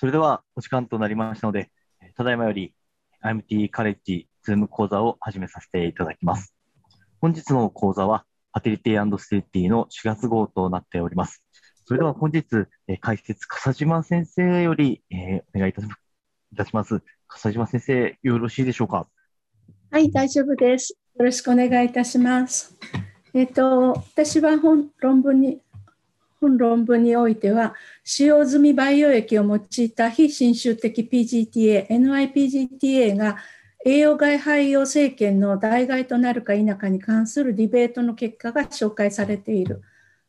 それではお時間となりましたので、ただいまより IMT カレッジズーム講座を始めさせていただきます。本日の講座は、ファテリティステリティの4月号となっております。それでは本日、え解説、笠島先生より、えー、お願いいたします。笠島先生、よろしいでしょうか？はい、大丈夫です。よろしくお願いいたします。えっ、ー、と、私は本論文に、本論文においては、使用済み培養液を用いた非侵襲的 PGTA、NIPGTA が栄養害廃用政権の代替となるか否かに関するディベートの結果が紹介されている。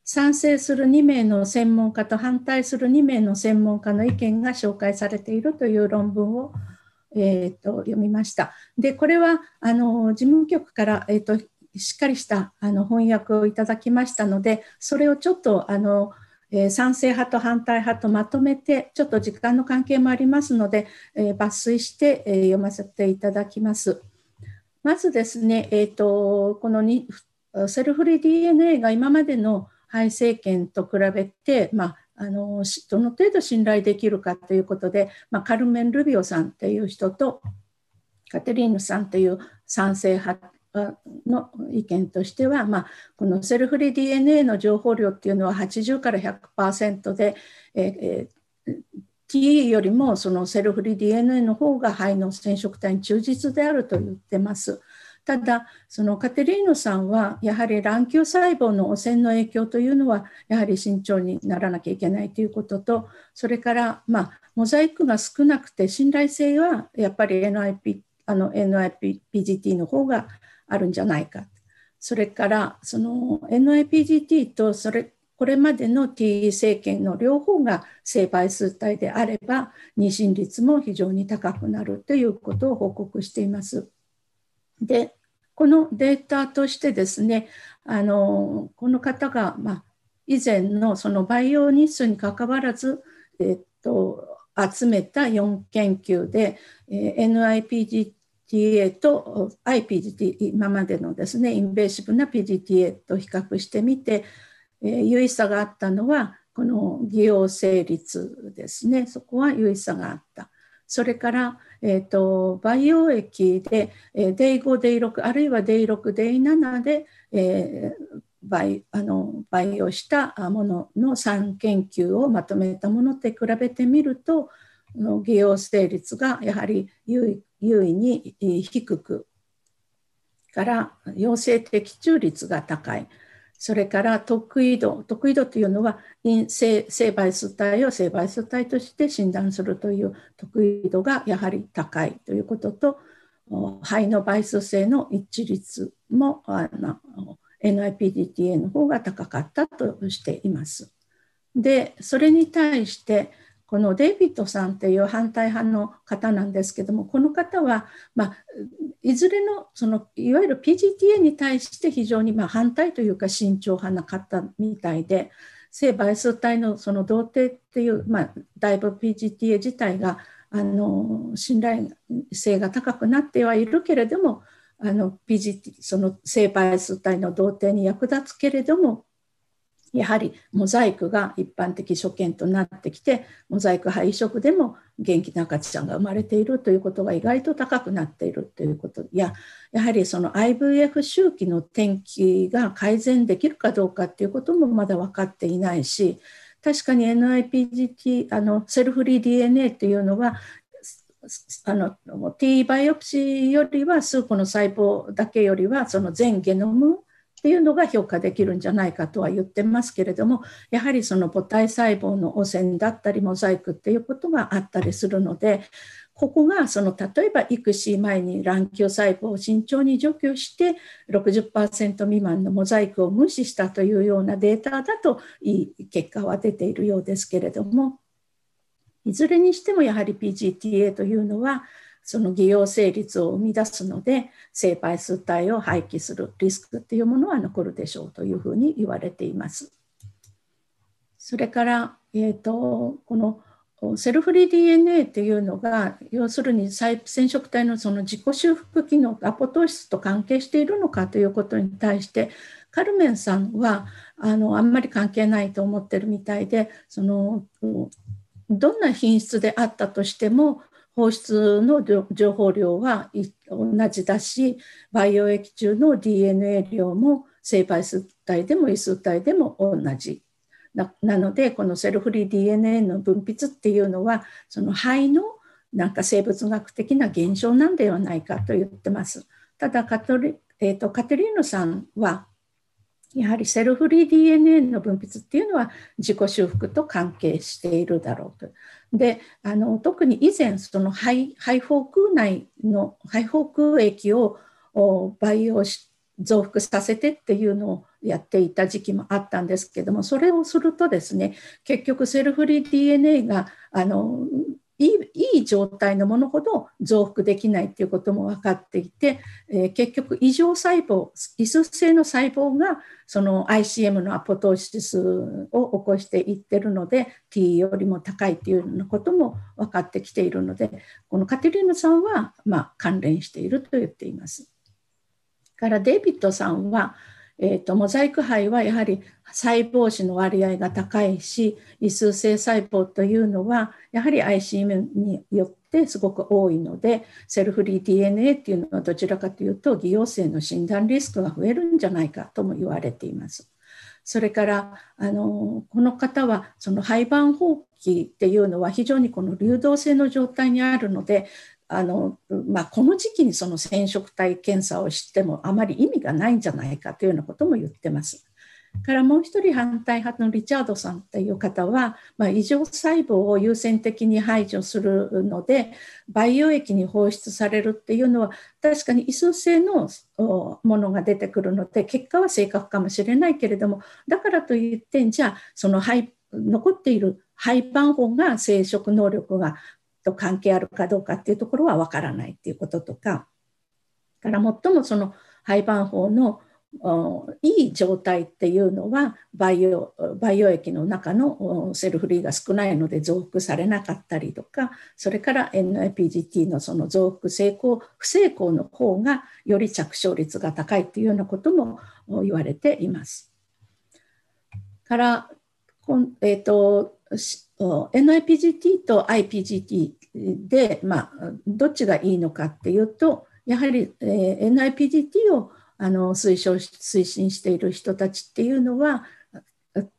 賛成する2名の専門家と反対する2名の専門家の意見が紹介されているという論文を、えーと、読みました。で、これはあの事務局から、えーとしっかりしたあの翻訳をいただきましたので、それをちょっとあの、えー、賛成派と反対派とまとめて、ちょっと時間の関係もありますので、えー、抜粋して、えー、読ませていただきます。まずですね、えーと、このにセルフリ DNA が今までの肺政権と比べて、まあ、あのどの程度信頼できるかということで、まあ、カルメン・ルビオさんという人とカテリーヌさんという賛成派の意見としては、まあ、このセルフリ DNA の情報量っていうのは80から100%で、えー、T よりもそのセルフリ DNA の方が肺の染色体に忠実であると言ってます。ただそのカテリーノさんはやはり卵球細胞の汚染の影響というのはやはり慎重にならなきゃいけないということとそれからまあモザイクが少なくて信頼性はやっぱり NIP あの NIPGT の方があるんじゃないか。それからその NIPGT とそれこれまでの T 政権の両方が性倍数体であれば妊娠率も非常に高くなるということを報告しています。でこのデータとしてですねあのこの方が、まあ、以前のその培養日数にかかわらず、えっと、集めた4研究で、えー、NIPGT PGTA と IPGT 今までのですねインベーシブな PGTA と比較してみて、えー、有意差があったのはこの偽陽性率ですねそこは有意差があった。それから、えーと、培養液で、えー、デイ5、デイ6あるいはデイ6、デイ7で、えー、培あの培養したものの3研究をまとめたものと比べてみると偽陽性率がやはり優位優位に低くから陽性的中率が高いそれから得意度得意度というのは性性倍数体を性倍数体として診断するという得意度がやはり高いということと肺の倍数性の一致率も NIPDTA の方が高かったとしています。でそれに対してこのデイビッドさんっていう反対派の方なんですけどもこの方は、まあ、いずれのそのいわゆる PGTA に対して非常にま反対というか慎重派な方みたいで性倍数体のその童貞っていう、まあ、だいぶ PGTA 自体があの信頼性が高くなってはいるけれどもあの PGT その性倍数体の童貞に役立つけれどもやはりモザイクが一般的所見となってきてモザイク肺移植でも元気な赤ちゃんが生まれているということが意外と高くなっているということややはりその IVF 周期の転機が改善できるかどうかっていうこともまだ分かっていないし確かに NIPGT あのセルフリー DNA っていうのはあの T バイオプシーよりは数個の細胞だけよりはその全ゲノムっていうのが評価できるんじゃないかとは言ってますけれどもやはりその母体細胞の汚染だったりモザイクっていうことがあったりするのでここがその例えば育児前に卵丘細胞を慎重に除去して60%未満のモザイクを無視したというようなデータだといい結果は出ているようですけれどもいずれにしてもやはり PGTA というのはその偽陽性率を生み出すので性倍数体を廃棄するリスクっていうものは残るでしょうというふうに言われています。それから、えーと、このセルフリー DNA っていうのが要するに染色体のその自己修復機能アポトーシスと関係しているのかということに対してカルメンさんはあのあんまり関係ないと思ってるみたいでそのどんな品質であったとしても放出の情報量は同じだし培養液中の DNA 量も生培数体でも異数体でも同じなのでこのセルフリー DNA の分泌っていうのはその肺のなんか生物学的な現象なんではないかと言ってます。ただカトリ、えーと、カテリーノさんはやはりセルフリー DNA の分泌っていうのは自己修復と関係しているだろうと。であの特に以前その肺肺胞腔内の肺胞腔液を培養し増幅させてっていうのをやっていた時期もあったんですけどもそれをするとですね結局セルフリー DNA があのいいいい状態のものほど増幅できないっていうことも分かっていて、えー、結局異常細胞異数性の細胞がその ICM のアポトーシスを起こしていってるので T よりも高いっていうようなことも分かってきているのでこのカテリーナさんはま関連していると言っています。からデイビッドさんは、えーと、モザイク胚はやはり細胞子の割合が高いし異数性細胞というのはやはり ICM によってすごく多いのでセルフリー DNA っていうのはどちらかというと偽陽性の診断リスクが増えるんじゃないかとも言われています。それからあのこの方はその廃盤放棄っていうのは非常にこの流動性の状態にあるのであのまあ、この時期にその染色体検査をしてもあまり意味がないんじゃないかというようなことも言ってます。からもう一人反対派のリチャードさんという方は、まあ、異常細胞を優先的に排除するので培養液に放出されるっていうのは確かに異数性のものが出てくるので結果は正確かもしれないけれどもだからといってじゃあその残っている廃盤法が生殖能力がと関係あるかどうかっていうところはわからないっていうこととかから最もその廃盤法のいい状態っていうのは培養培養液の中のセルフリーが少ないので増幅されなかったりとかそれから NIPGT のその増幅成功不成功の方がより着床率が高いっていうようなことも言われています。から、えーと NIPGT と IPGT で、まあ、どっちがいいのかっていうとやはり、えー、NIPGT をあの推奨推進している人たちっていうのは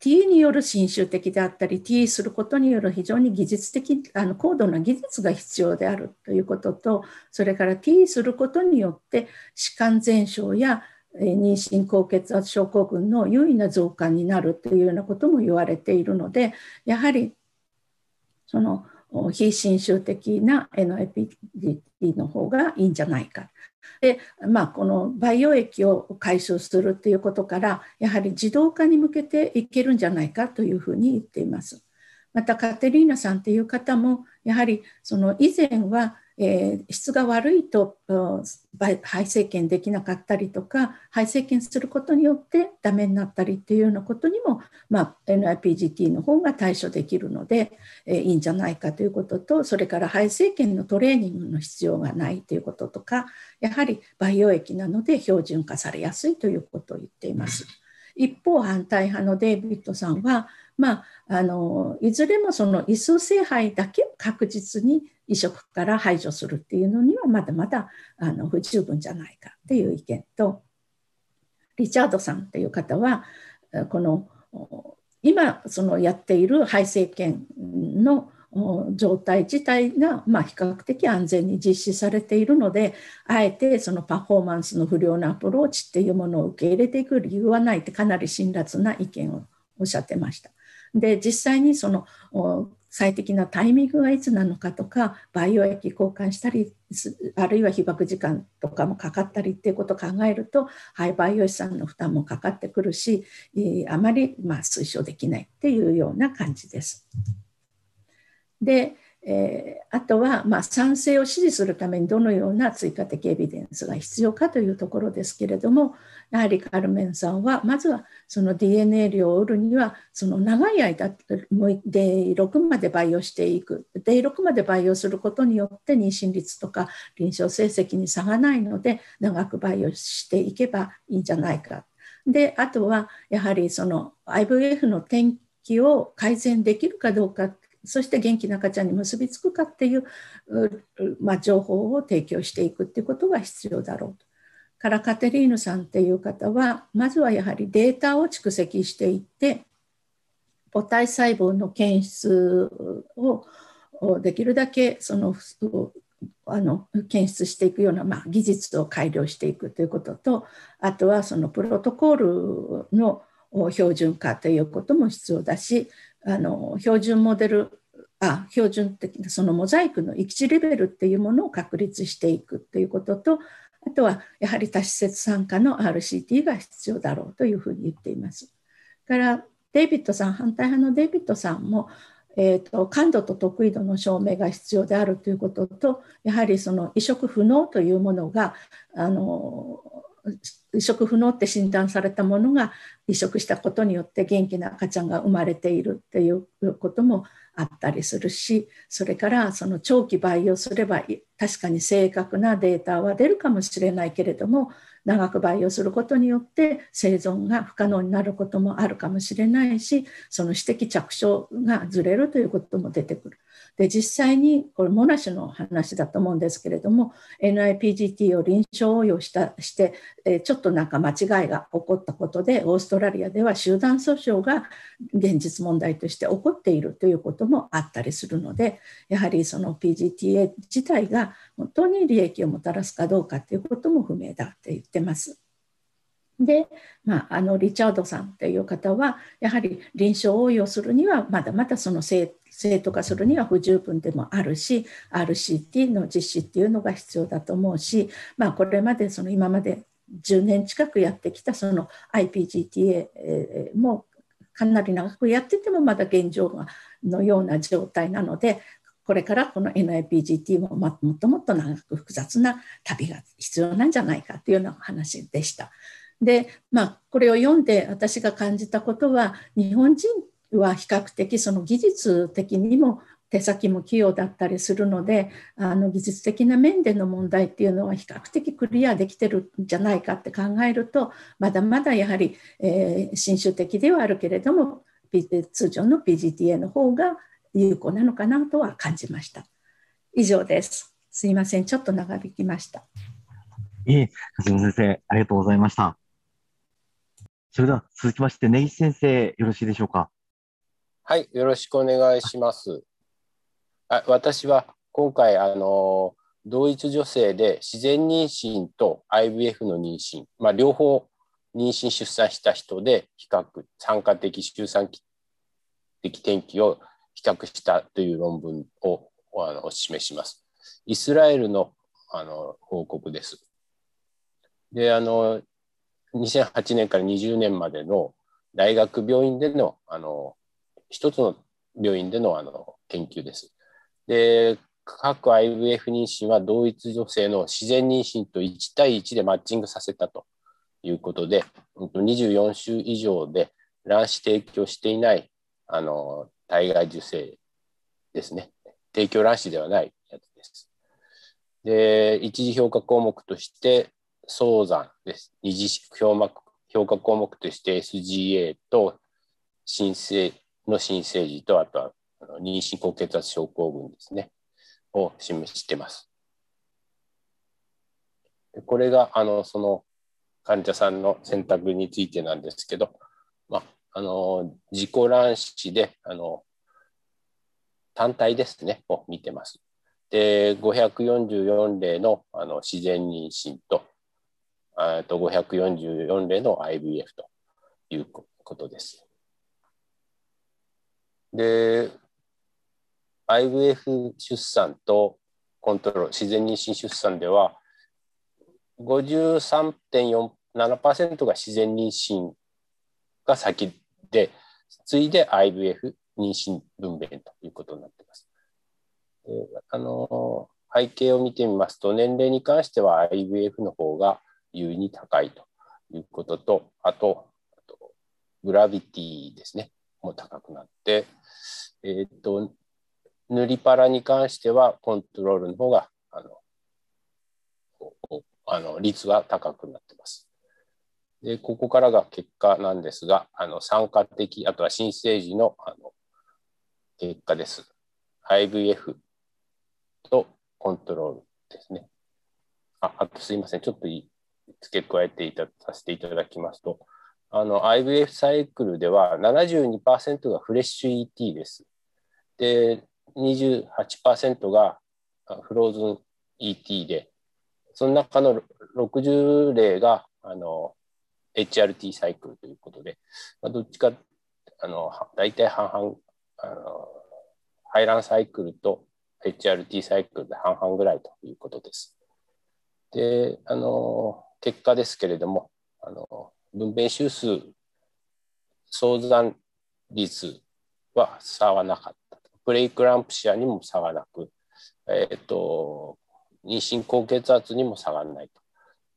T による侵襲的であったり T することによる非常に技術的あの高度な技術が必要であるということとそれから T することによって歯間全症や妊娠高血圧症候群の優位な増加になるというようなことも言われているのでやはりその非侵襲的な NIPT の方がいいんじゃないか。でまあ、この培養液を回収するということからやはり自動化に向けていけるんじゃないかというふうに言っています。またカテリーナさんという方もやはりその以前はえー、質が悪いと肺生検できなかったりとか肺生検することによってダメになったりっていうようなことにも、まあ、NIPGT の方が対処できるので、えー、いいんじゃないかということとそれから肺生検のトレーニングの必要がないということとかやはり培養液なので標準化されやすいということを言っています。一方反対派のデイビッドさんは、まあ、あのいずれもその異数性肺だけ確実に移植から排除するっていうのにはまだまだあの不十分じゃないかっていう意見とリチャードさんという方はこの今そのやっている肺生検の状態自体が、まあ、比較的安全に実施されているのであえてそのパフォーマンスの不良なアプローチっていうものを受け入れていく理由はないってかなり辛辣な意見をおっしゃってました。で実際にその最適なタイミングはいつなのかとか培養液交換したりあるいは被爆時間とかもかかったりっていうことを考えると廃培養士さんの負担もかかってくるしあまりま推奨できないっていうような感じです。でえー、あとは、まあ、賛成を支持するためにどのような追加的エビデンスが必要かというところですけれどもやはりカルメンさんはまずはその DNA 量を売るにはその長い間 D6 まで培養していく D6 まで培養することによって妊娠率とか臨床成績に差がないので長く培養していけばいいんじゃないか。であとはやはりその IVF の転機を改善できるかどうかそして元気な赤ちゃんに結びつくかっていう、まあ、情報を提供していくっていうことが必要だろうと。からカテリーヌさんっていう方はまずはやはりデータを蓄積していって母体細胞の検出をできるだけそのあの検出していくような、まあ、技術を改良していくということとあとはそのプロトコールの標準化ということも必要だしあの標準モデルあ標準的なそのモザイクの域地レベルっていうものを確立していくということとあとはやはり多施設参加の RCT が必要だろうというふうに言っています。からデイビッドさん反対派のデイビッドさんもえーと、感度と得意度の証明が必要であるということとやはりその移植不能というものがあの移植不能って診断されたものが移植したことによって元気な赤ちゃんが生まれているっていうこともあったりするしそれからその長期培養すれば確かに正確なデータは出るかもしれないけれども長く培養することによって生存が不可能になることもあるかもしれないしその私的着床がずれるということも出てくる。で実際にこれモナ氏の話だと思うんですけれども NIPGT を臨床応用したしてちょっとなんか間違いが起こったことでオーストラリアでは集団訴訟が現実問題として起こっているということもあったりするのでやはりその PGTA 自体が本当に利益をもたらすかどうかということも不明だって言ってます。で、まあ、あのリチャードさんっていう方はやはり臨床応用するにはまだまだその正当化するには不十分でもあるし RCT の実施っていうのが必要だと思うし、まあ、これまでその今まで10年近くやってきたその IPGTA もかなり長くやっててもまだ現状のような状態なのでこれからこの NIPGT ももっともっと長く複雑な旅が必要なんじゃないかというような話でした。でまあこれを読んで私が感じたことは日本人っは比較的その技術的にも手先も器用だったりするのであの技術的な面での問題っていうのは比較的クリアできてるんじゃないかって考えるとまだまだやはり、えー、新種的ではあるけれども通常の PGTA の方が有効なのかなとは感じました。以上です。すいません、ちょっと長引きました。いえ、橋本先生、ありがとうございました。それでは続きまして、根岸先生、よろしいでしょうか。はい、よろしくお願いします。あ私は今回、あの同一女性で自然妊娠と IVF の妊娠、まあ、両方妊娠・出産した人で比較、参加的周産的転機を比較したという論文をあのお示します。イスラエルのあの報告です。で、あの2008年から20年までの大学病院でのあの一つの病院でのあの研究です。で各 IVF 妊娠は同一女性の自然妊娠と1対1でマッチングさせたということで24週以上で卵子提供していないあの体外受精ですね提供卵子ではないやつです。で一次評価項目として早産です。二次評価項目として SGA と新生の新生児と、あとは妊娠高血圧症候群ですね、を示してます。これがあのその患者さんの選択についてなんですけど、まあ、あの自己卵子であの単体ですねを見てます。で544例のあの自然妊娠とと544例の IVF ということです。で IVF 出産とコントロール自然妊娠出産では53.47%が自然妊娠が先で次いで IVF 妊娠分娩ということになっています。あの背景を見てみますと年齢に関しては IVF の方が優位に高いということとあとグラビティですねも高くなってえっ、と、塗りパラに関してはコントロールの方があのあの率が高くなってます。でここからが結果なんですが、あの酸化的、あとは新生児のあの結果です。IVF とコントロールですね。ああとすいません、ちょっと付け加えていたさせていただきますと、あの IVF サイクルでは72%がフレッシュ ET です。で、28%がフローズン ET で、その中の60例があの HRT サイクルということで、まあ、どっちかあの大体半々あの、排卵サイクルと HRT サイクルで半々ぐらいということです。で、あの結果ですけれども、あの分娩周数相残率は差はなかった。プレイクランプシアにも差がなく、えっ、ー、と、妊娠高血圧にも差がないと。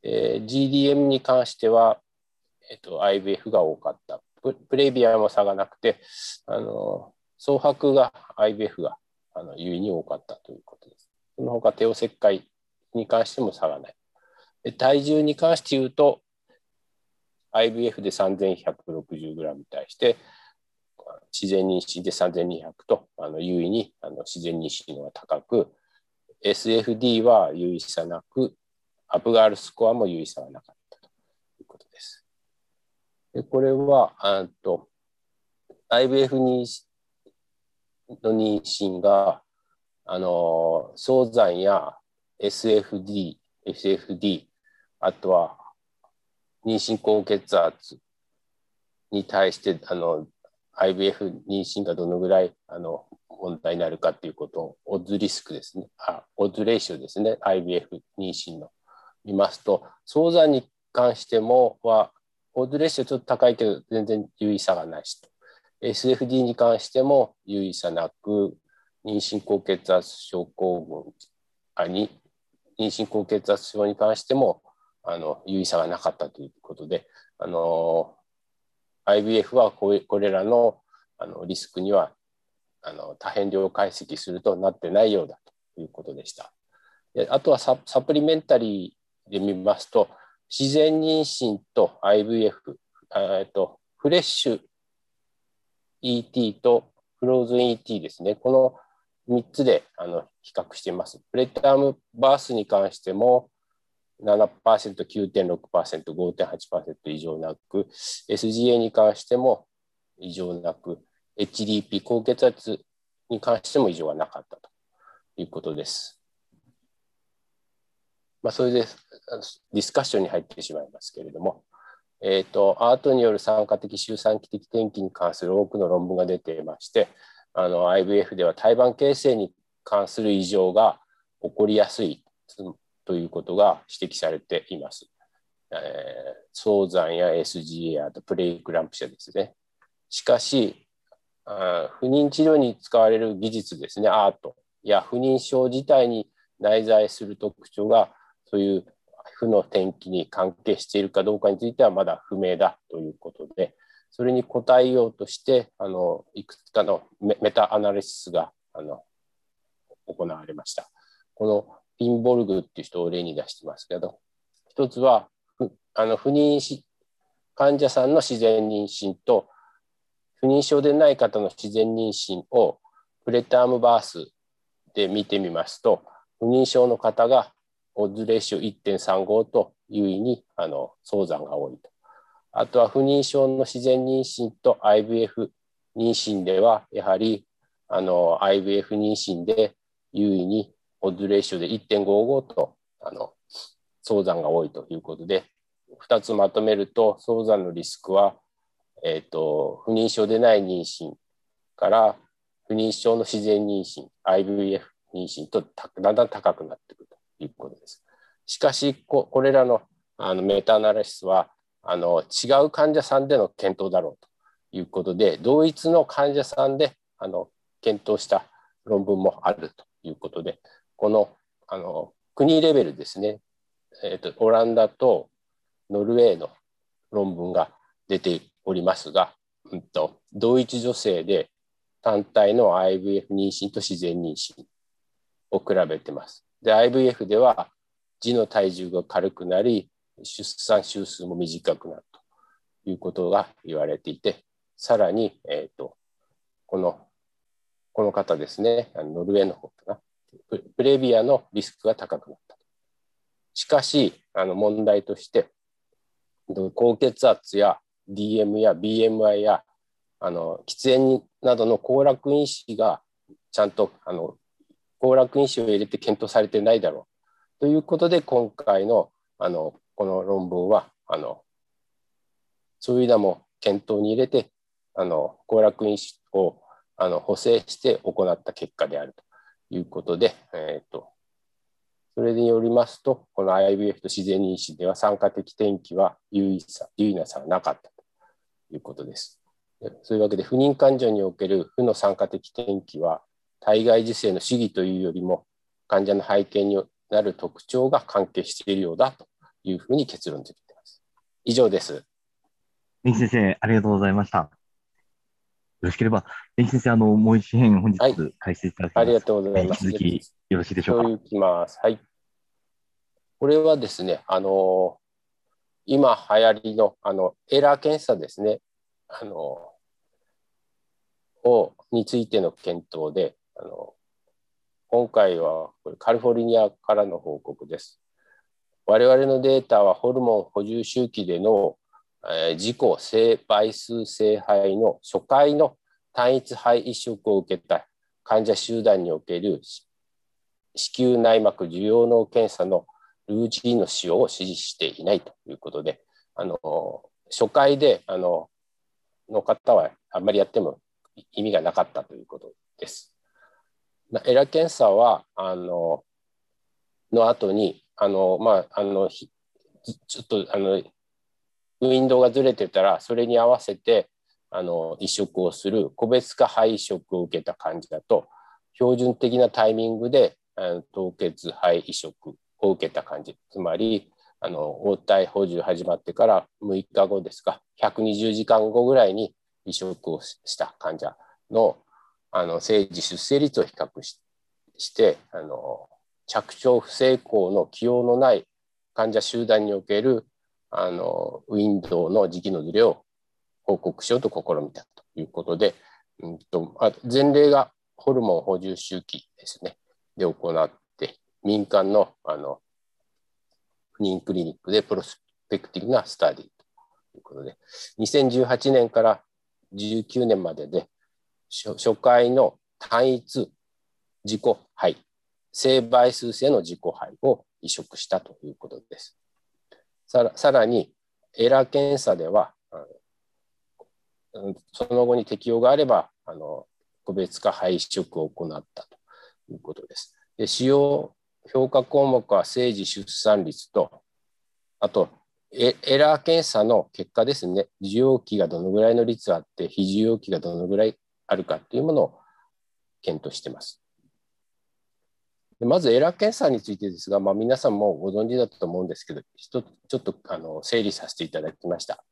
えー、GDM に関しては、えっ、ー、と、IVF が多かった。プレビアも差がなくて、あの、総白が IVF があの優位に多かったということです。その他、帝王切開に関しても差がない。体重に関して言うと、IVF で 3160g に対して、自然妊娠で3200とあの優位にあの自然妊娠が高く、SFD は優位さなく、アプガールスコアも優位さがなかったということです。でこれはあと IVF にの妊娠があの早産や SFD、SFD、あとは妊娠高血圧に対してあの IVF 妊娠がどのぐらいあの問題になるかっていうことをオッズリスクですね。あオッズレーションですね。IVF 妊娠の。見ますと早産に関してもはオッズレーションちょっと高いけど全然有意差がないしと。SFD に関しても有意差なく妊娠高血圧症候群あに妊娠高血圧症に関してもあの有意差がなかったということであの IVF はこれらのあのリスクにはあの多変量解析するとなってないようだということでした。であとはサプリメンタリーで見ますと自然妊娠と IVF、えっと、フレッシュ ET とフローズン ET ですね。この3つであの比較しています。プレタームバースに関しても7%、9.6%、5.8%異常なく、SGA に関しても異常なく、HDP、高血圧に関しても異常がなかったということです。まあ、それでディスカッションに入ってしまいますけれども、えーと、アートによる酸化的周産期的転機に関する多くの論文が出ていましてあの IVF では胎盤形成に関する異常が起こりやすいということが指摘されています。えー、早産や SGA あとプレイクランプ社ですね。しかしあ不妊治療に使われる技術ですねアートや不妊症自体に内在する特徴がそういう負の転機に関係しているかどうかについてはまだ不明だということで、それに答えようとして、あのいくつかのメタアナリシスがあの行われました。このピンボルグっていう人を例に出してますけど、一つはあの不妊し患者さんの自然妊娠と不妊症でない方の自然妊娠をプレタームバースで見てみますと不妊症の方がオッズレーション1.35と優位にあの早産が多いと。あとは不妊症の自然妊娠と IVF 妊娠ではやはりあの IVF 妊娠で優位にオッズレーションで1.55とあの早産が多いということで2つまとめると早産のリスクは、えーと、不妊症でない妊娠から不妊症の自然妊娠 IVF 妊娠とだんだん高くなってくるということです。しかしこ、これらのあのメタアナリシスはあの違う患者さんでの検討だろうということで、同一の患者さんであの検討した論文もあるということで、このあの国レベルですね、えーと、オランダとノルウェーの論文が出ておりますが、うんと、同一女性で単体の IVF 妊娠と自然妊娠を比べてます。で IVF では児の体重が軽くなり出産周数も短くなるということが言われていてさらに、えーと、このこの方ですね、ノルウェーの方かな、プレビアのリスクが高くなった。しかし、あの問題として、高血圧や DM や BMI やあの喫煙などの行楽因子がちゃんとあの行楽因子を入れて検討されてないだろうということで今回のあのこの論文はあのそういうのも検討に入れてあの行楽因子をあの補正して行った結果であるということで、えーと、それによりますとこの IVF と自然妊娠では酸化的転機は有意差有意な差はなかったということです。そういうわけで不妊患者における負の酸化的転機は体外受精の主義というよりも患者の背景になる特徴が関係しているようだというふうに結論付けています。以上です。先生、ありがとうございました。よろしければ、根木先生、あの、もう一編本日解説いただきます、はい、ありがとうございます。続きよろしいでしょうか？いきます。はい。これはですね、あの、今流行りの、あの、エラー検査ですね。あの、をについての検討で、あの今回はこれカリフォルニアからの報告です。我々のデータはホルモン補充周期での、え、自己性倍数性肺の初回の単一肺移植を受けた患者集団における子宮内膜受容脳検査のルーチンの使用を指示していないということで、あの初回であのの方はあんまりやっても意味がなかったということです。エラ検査はあのの後にあのまああのちょっとあのウィンドウがずれてたらそれに合わせてあの移植をする個別化肺移植を受けた患者と標準的なタイミングで凍結肺移植を受けた感じ。つまりあの応対補充始まってから6日後ですか120時間後ぐらいに移植をした患者のあの政治出生率を比較ししてあの着床不成功の起用のない患者集団におけるあのウィンドウの時期のずれを報告しようと試みたということで、うんと、あ前例がホルモン補充周期ですねで行って民間のあの不妊クリニックでプロスペクティブなスタディということで2018年から19年までで初回の単一自己肺性倍数性の自己肺を移植したということです。さらにエラー検査ではその後に適用があればあの個別化肺移植を行ったということです。で使用評価項目は生児出産率とあとエラー検査の結果ですね、受容期がどのぐらいの率あって、非受容期がどのぐらいあるかというものを検討しています。まずエラー検査についてですが、まあ、皆さんもご存知だと思うんですけど、ちょっとあの整理させていただきました。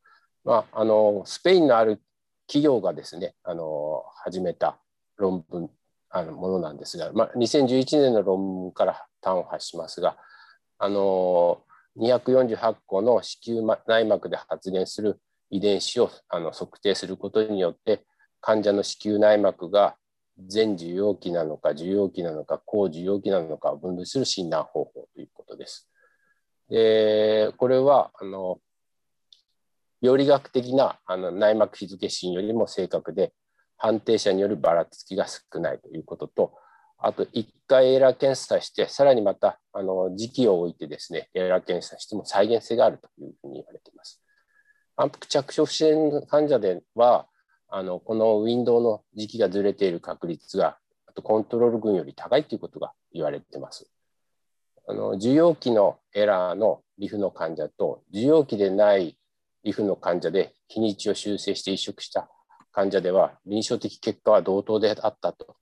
まあ、あのスペインのある企業がですね、あの始めた論文あのものなんですが、まあ、2011年の論文から端を発しますが、あの248個の子宮内膜で発現する遺伝子をあの測定することによって患者の子宮内膜が全受容器なのか受容器なのか高受容器なのかを分類する診断方法ということです。でこれはあの病理学的なあの内膜日付診よりも正確で判定者によるばらつきが少ないということとあと1回エラー検査して、さらにまたあの時期を置いてですね、エラー検査しても再現性があるというふうに言われています。反復着床不全患者では、あのこのウィンドウの時期がずれている確率が、あとコントロール群より高いということが言われています。あの受容器のエラーのリフの患者と、受容器でないリフの患者で日にちを修正して移植した患者では、臨床的結果は同等であったと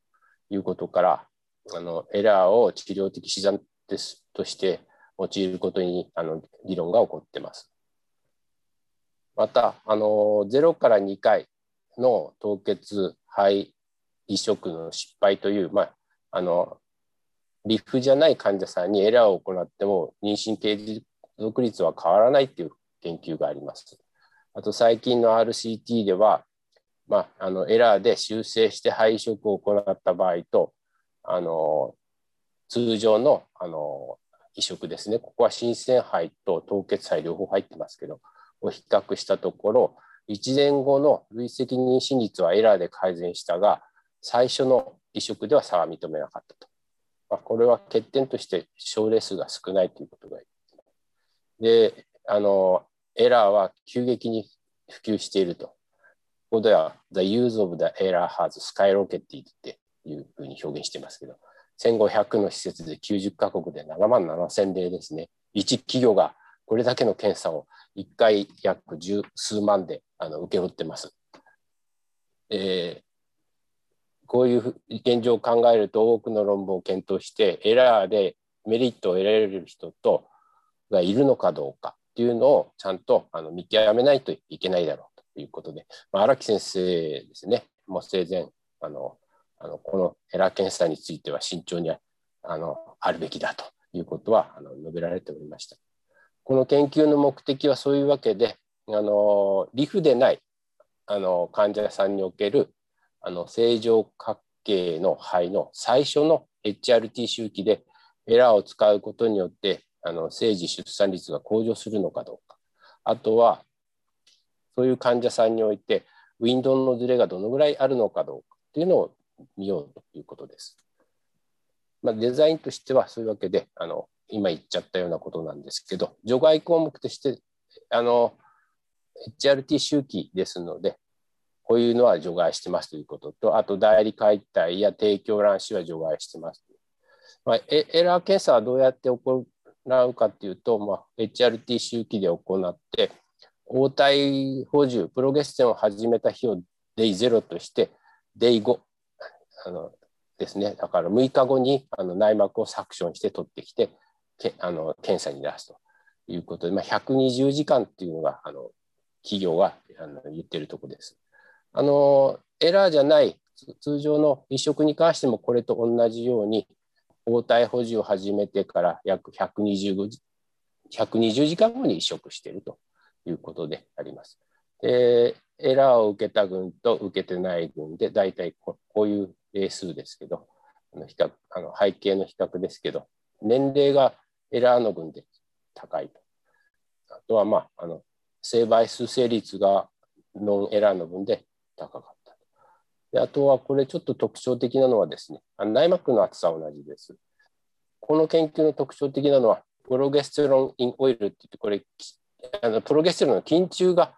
いうことから、あのエラーを治療的手段ですとして用いることにあの議論が起こっています。またあの0から2回の凍結肺移植の失敗という、まあ、あのリフじゃない患者さんにエラーを行っても妊娠継続率は変わらないという研究があります。あと最近の RCT ではまあ、あのエラーで修正して配色を行った場合とあの通常のあの移植ですねここは新鮮肺と凍結肺両方入ってますけどを比較したところ1年後の累積妊娠率はエラーで改善したが最初の移植では差は認めなかったと。まあ、これは欠点として症例数が少ないということがであのエラーは急激に普及していると。ここでは The use of the error has skyrocketed っていうふうに表現してますけど、1500の施設で90カ国で7万7000例ですね。一企業がこれだけの検査を1回約十数万であの請け負ってます。えー、こういう現状を考えると多くの論文を検討してエラーでメリットを得られる人とがいるのかどうかっていうのをちゃんとあの見極めないといけないだろうということで、まあ、荒木先生ですね、もう生前あのあのこのエラー検査については慎重にあのあるべきだということはあの述べられておりました。この研究の目的はそういうわけで、あのリフでないあの患者さんにおけるあの正常角形の肺の最初の HRT 周期でエラーを使うことによってあの生児出産率が向上するのかどうかあとはそういう患者さんにおいてウィンドウのズレがどのぐらいあるのかどうかっていうのを見ようということです。まあ、デザインとしてはそういうわけであの今言っちゃったようなことなんですけど除外項目としてあの HRT 周期ですのでこういうのは除外してますということとあと代理解体や提供卵子は除外してます。まあ、エラー検査はどうやって行うかっていうと、まあ、HRT 周期で行って応体補充プロゲステンを始めた日をデイ0としてデイ5あのですねだから6日後にあの内膜をサクションして取ってきてけあの検査に出すということで、まあ、120時間っていうのがあの企業はあの言ってるとこです。あのエラーじゃない通常の移植に関してもこれと同じように応体保持を始めてから約120 120時間後に移植しているということであります。でエラーを受けた群と受けてない群で大体こういう例数ですけど比較あの背景の比較ですけど年齢がエラーの群で高いと。あとは、まあ、あの成倍数成率がノンエラーの分で高かったであとはこれちょっと特徴的なのはですねあの内膜の厚さは同じです。この研究の特徴的なのはプロゲステロンインオイルって言ってこれあのプロゲステロンの筋中が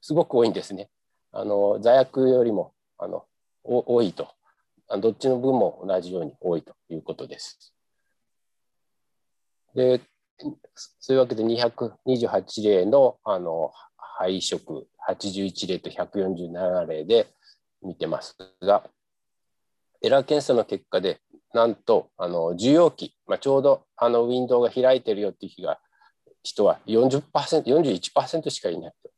すごく多いんですね。あの座薬よりもあの多いとどっちの分も同じように多いということです。でそういうわけで228例のあの肺移植81例と147例で見てますがエラー検査の結果でなんとあの受容期、まあ、ちょうどあのウィンドウが開いてるよっていう日が人は 40%41% しかいないと。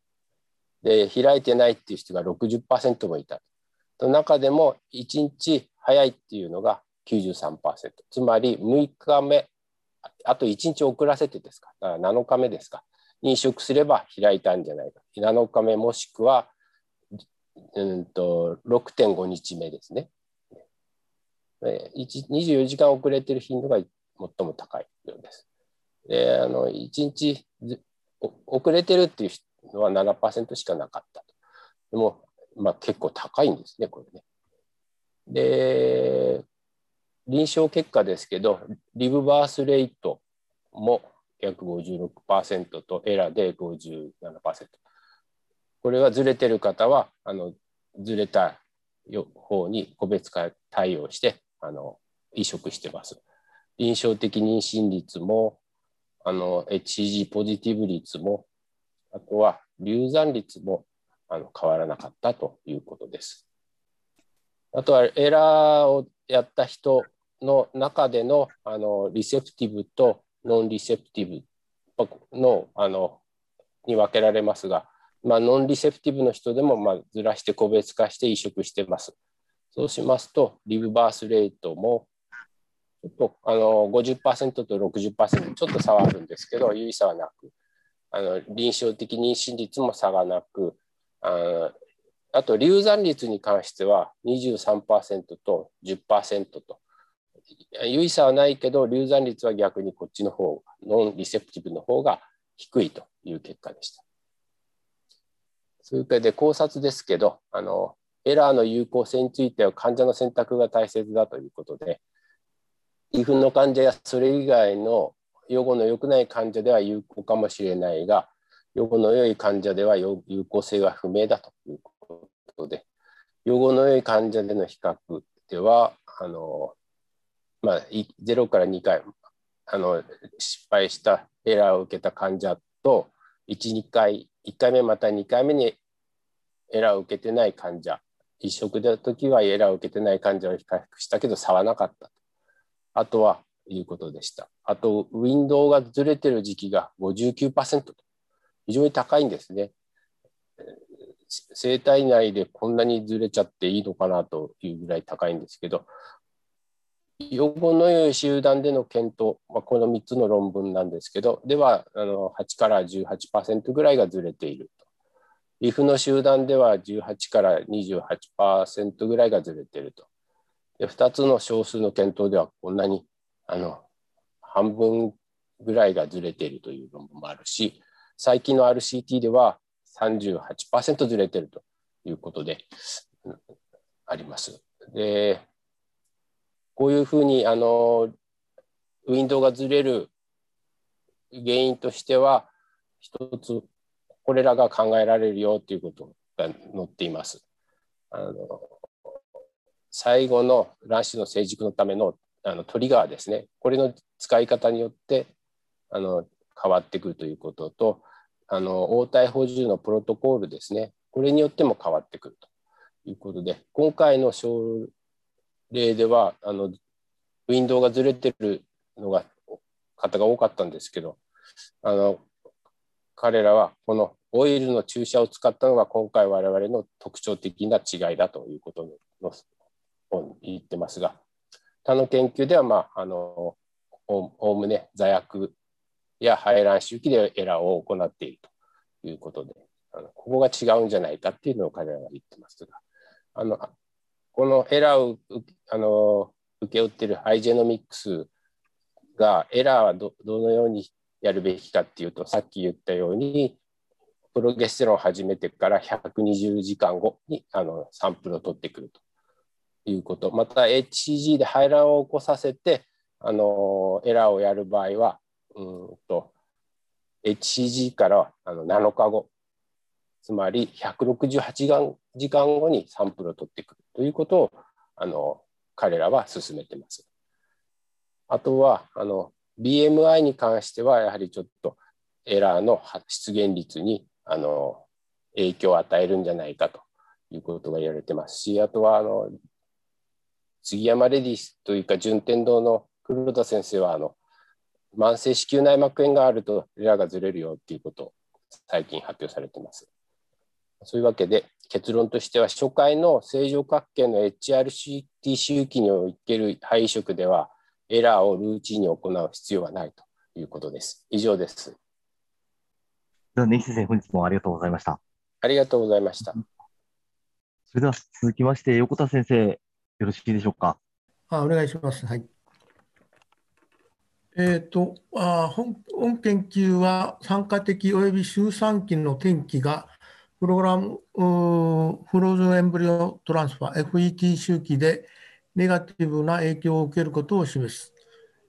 で開いてないっていう人が60%もいた。と中でも1日早いっていうのが93%つまり6日目あと1日遅らせてですか？だから7日目ですか？に移植すれば開いたんじゃないか7日目もしくは、うんと、6.5日目ですね24時間遅れてる頻度が最も高いようです。であの1日遅れてるっていうのは7%しかなかったと。でも、まあ、結構高いんですね、これね。で、臨床結果ですけど、リブバースレイトも約56%とエラーで57%。これはずれてる方は、あのずれた方に個別化対応してあの移植してます。臨床的妊娠率もあの HCG ポジティブ率もあとは流産率もあの変わらなかったということです。あとはエラーをやった人の中でのあのリセプティブとノンリセプティブのあのに分けられますが、まあ、ノンリセプティブの人でもまあずらして個別化して移植してます。そうしますと、リブバースレートもちょっとあの50%と60%ちょっと差はあるんですけど、有意差はなく、あの臨床的妊娠率も差がなく、ああと、流産率に関しては23%と10%と、有意差はないけど、流産率は逆にこっちの方、ノンリセプティブの方が低いという結果でした。それからで考察ですけど、あのエラーの有効性については患者の選択が大切だということで、イフの患者やそれ以外の予後の良くない患者では有効かもしれないが、予後の良い患者では有効性は不明だということで、予後の良い患者での比較では、あのまあ、0から2回あの失敗したエラーを受けた患者と1、2回、1回目また2回目にエラーを受けてない患者、移植の時はエラーを受けてない患者を比較したけど差はなかったあとはいうことでした。あと、ウィンドウがずれてる時期が59%と非常に高いんですね。生体内でこんなにずれちゃっていいのかなというぐらい高いんですけど、予後の良い集団での検討、まあ、この3つの論文なんですけど、ではあの8から18%ぐらいがずれていると。IF の集団では18から28%ぐらいがずれていると。で2つの少数の検討ではこんなにあの半分ぐらいがずれているという論文もあるし、最近の RCT では38%ずれているということで、あります。でこういうふうにあのウィンドウがずれる原因としては一つこれらが考えられるよということが載っています。あの最後の卵子の成熟のためのあのトリガーですねこれの使い方によってあの変わってくるということとあの応対補充のプロトコールですねこれによっても変わってくるということで今回の症例ではあのウィンドウがずれてるのが方が多かったんですけどあの彼らはこのオイルの注射を使ったのが今回我々の特徴的な違いだということのを言ってますが他の研究では、まあ、あのおおむね座薬や排卵周期でエラーを行っているということであのここが違うんじゃないかっていうのを彼らは言ってますがあのこのエラーをあの受け負っているアイジェノミックスがエラーはどどのようにやるべきかっていうとさっき言ったようにプロゲステロンを始めてから120時間後にあのサンプルを取ってくるということ。また HCG で排卵を起こさせてあのエラーをやる場合はうんと HCG からあの7日後つまり168時間後にサンプルを取ってくるということをあの彼らは進めてます。あとはあの BMI に関してはやはりちょっとエラーの出現率にあの影響を与えるんじゃないかということが言われてますしあとはあの杉山レディスというか順天堂の黒田先生はあの慢性子宮内膜炎があるとエラーがずれるよっていうことを最近発表されてます。そういうわけで結論としては初回の正常角形の HRCT 周期における肺移植ではエラーをルーチンに行う必要はないということです。以上です。では、根岸先生、本日もありがとうございました。ありがとうございました。それでは続きまして、横田先生、よろしいでしょうか？あお願いします。はい。えっ、ー、とあ本、本研究は酸化的及び周産期の転機がプログラムフローズンエンブリオトランスファー FET 周期でネガティブな影響を受けることを示す。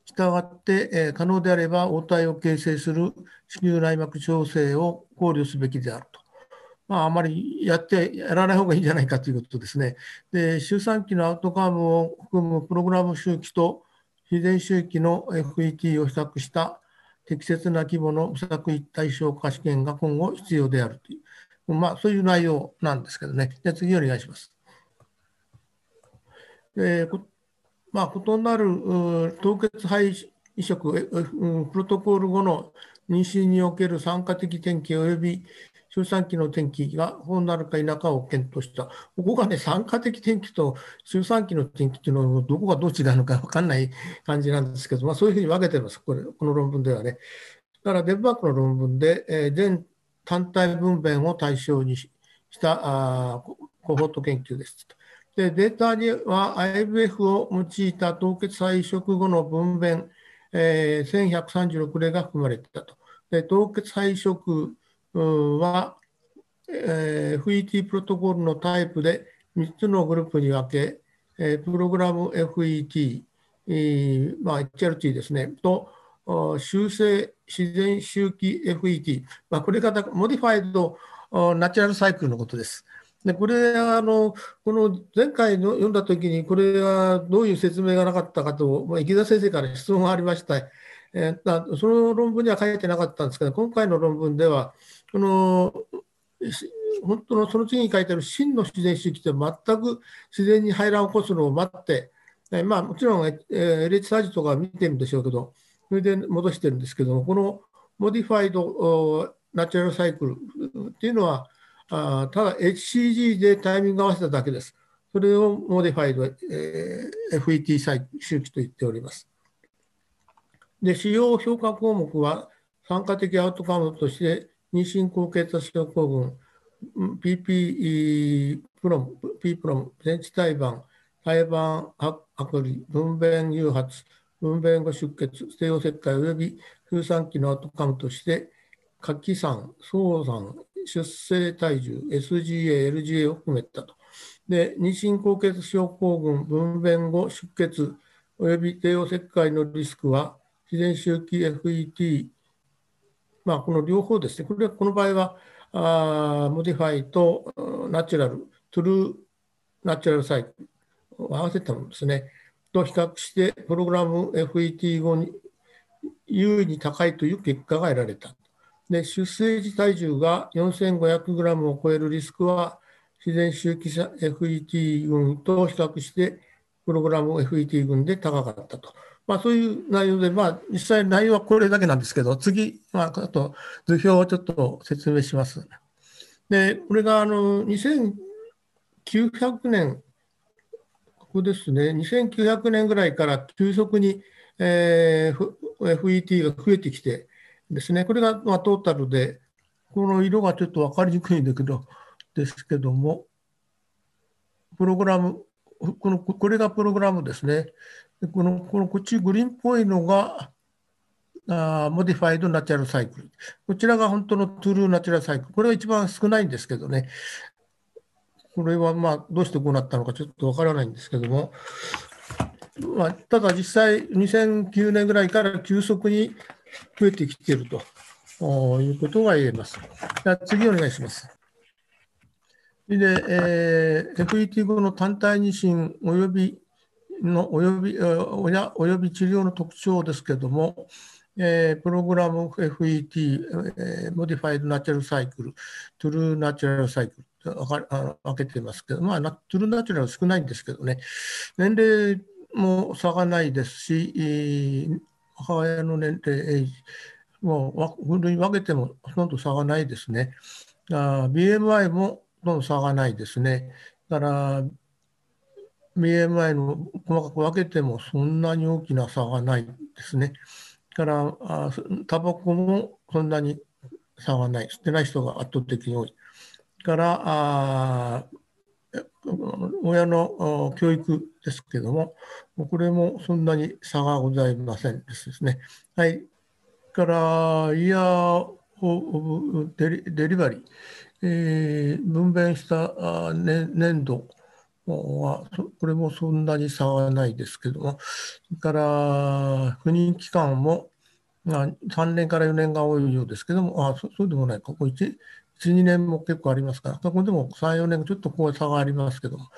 したがって、えー、可能であれば応対を形成する子宮内膜調整を考慮すべきであると。まあ、あまりやってやらない方がいいんじゃないかということですね。で、周産期のアウトカームを含むプログラム周期と自然周期の FET を比較した適切な規模の無作為対象化試験が今後必要であるという。まあ、そういう内容なんですけどね。じゃ次お願いします。えーまあ、異なる凍結肺移植、プロトコール後の妊娠における酸化的転機及び周産期の転機が本なるか否かを検討した。ここがね、酸化的転機と周産期の転機っていうのはどこがどう違うのか分かんない感じなんですけど、まあ、そういうふうに分けてます、これこの論文ではね。だからデンバークの論文で、えー、全単体分娩を対象にしたあコホート研究ですで。データには IVF を用いた凍結再移植後の分娩、えー、1136例が含まれていたと。で凍結再移植は、えー、FET プロトコルのタイプで3つのグループに分け、えー、プログラム FET、えーまあ、HRT ですね、と修正自然周期 FET、まあ、これが modified natural cycle のことです。でこれあの、この前回の読んだときに、これはどういう説明がなかったかと、まあ、池田先生から質問がありました。えー、その論文には書いてなかったんですけど、今回の論文では、この本当のその次に書いてある真の自然周期って全く自然に排卵を起こすのを待って、まあ、もちろん、えー、LH サージとか見てるんでしょうけど、それで戻してるんですけども、この modified natural cycle っていうのは、あただ HCG でタイミング合わせただけです。それを modified、えー、FET 周期と言っております。で、主要評価項目は、参加的アウトカムとして、妊娠高血圧症候群、PP プロム、P プロム、全治胎盤、胎盤剥離、分娩誘発、分娩後出血、帝王切開及び風産期のアウトカムとして、下気酸、早産、出生体重、SGA、LGA を含めたと。で、妊娠高血症候群、分娩後出血、及び帝王切開のリスクは、自然周期 FET、まあ、この両方ですね、これはこの場合は、あ modified natural、true natural cycle を合わせたものですね。と比較して、プログラム FET 後に有意に高いという結果が得られた。で出生時体重が 4500g を超えるリスクは、自然周期者 FET 群と比較して、プログラム FET 群で高かったと。まあ、そういう内容で、まあ、実際内容はこれだけなんですけど、次、まあ、あと図表をちょっと説明します。で、これがあの2900年こですね、2900年ぐらいから急速に、えー、FET が増えてきてですね、これが、まあ、トータルで、この色がちょっと分かりにくいんだけど、ですけども、プログラム、このこれがプログラムですね。このこのこっちグリーンっぽいのが、あ modified natural cycle。こちらが本当の true natural cycle。これは一番少ないんですけどね。これはまあどうしてこうなったのかちょっとわからないんですけども、まあ、ただ実際2009年ぐらいから急速に増えてきているということが言えます。次お願いします。で、えー、FET 後の単胎妊娠及びのおよび親および治療の特徴ですけれども、えー、プログラム FET、えー、 modified natural cycle、true natural cycle、分けてますけど、まあ、 true natural 少ないんですけどね、年齢も差がないですし、母親の年齢、エイジも分類分けてもほとんど差がないですね。BMI もほとんど差がないですね。だから BMI の細かく分けてもそんなに大きな差がないですね。だからタバコもそんなに差がない。吸ってない人が圧倒的に多い。から親の教育ですけども、これもそんなに差がございませんですね。はい。からイヤーオブデリバリー、えー、分娩した年度は、これもそんなに差はないですけども、それから不妊期間も、3年から4年が多いようですけども、あそうでもないか、ここ1、1、2年も結構ありますから、ここでも3、4年、ちょっとこう差がありますけども、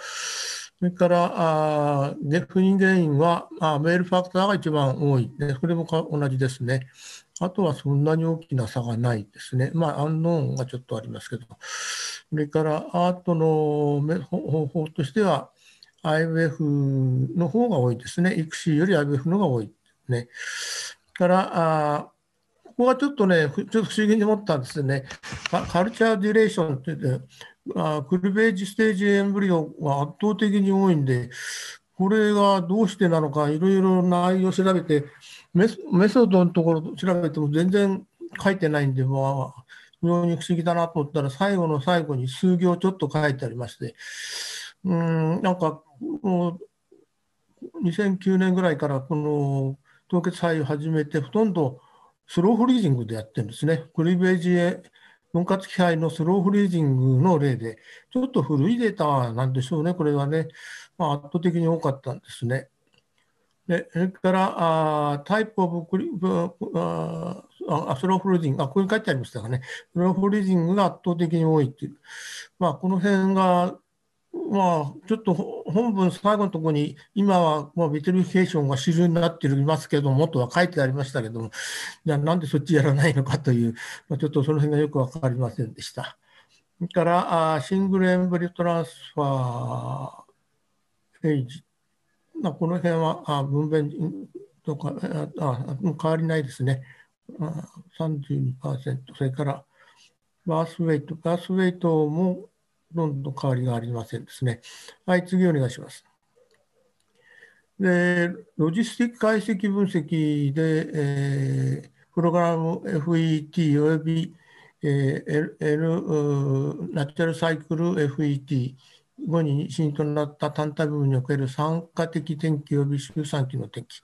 それからあ不妊原因はあメールファクターが一番多い、ね、それも同じですね。あとはそんなに大きな差がないですね。まあ、アンノーンがちょっとありますけど、それからアートの方法としては、IVF の方が多いですね。育児より IVF の方が多い。ね。からあここはちょっとね、ちょっと不思議に思ったんですね。カルチャーデュレーションって言って、あクルベージステージエンブリオが圧倒的に多いんで、これがどうしてなのか、いろいろ内容を調べて、メソッドのところ調べても全然書いてないんで、まあ、非常に不思議だなと思ったら、最後の最後に数行ちょっと書いてありまして、うん、なんか、2009年ぐらいからこの凍結肺を始めて、ほとんどスローフリージングでやってるんですね。クリベージへ分割期胚の slow freezing の例で、ちょっと古いデータなんでしょうね、これはね、まあ、圧倒的に多かったんですね。でそれからあ type of cryo ああ slow freezing、あここに書いてありましたがね、 slow freezing が圧倒的に多いっていう、まあ、この辺がまあ、ちょっと本文最後のところに、今はもう vitrification が主流になっていますけども、とは書いてありましたけども、じゃあなんでそっちやらないのかという、まあ、ちょっとその辺がよく分かりませんでした。それからあ、シングルエンブリトランスファーページ、まあ、この辺はあ分娩とかあ変わりないですね。32%、それからバースウェイト、バースウェイトもどんどん変わりがありませんですね。はい、次お願いします。で、ロジスティック解析分析で、えー、プログラム FET および、えー、L ナチュラルサイクル FET 後に死因となった単体部分における酸化的天気及び周産期の天気。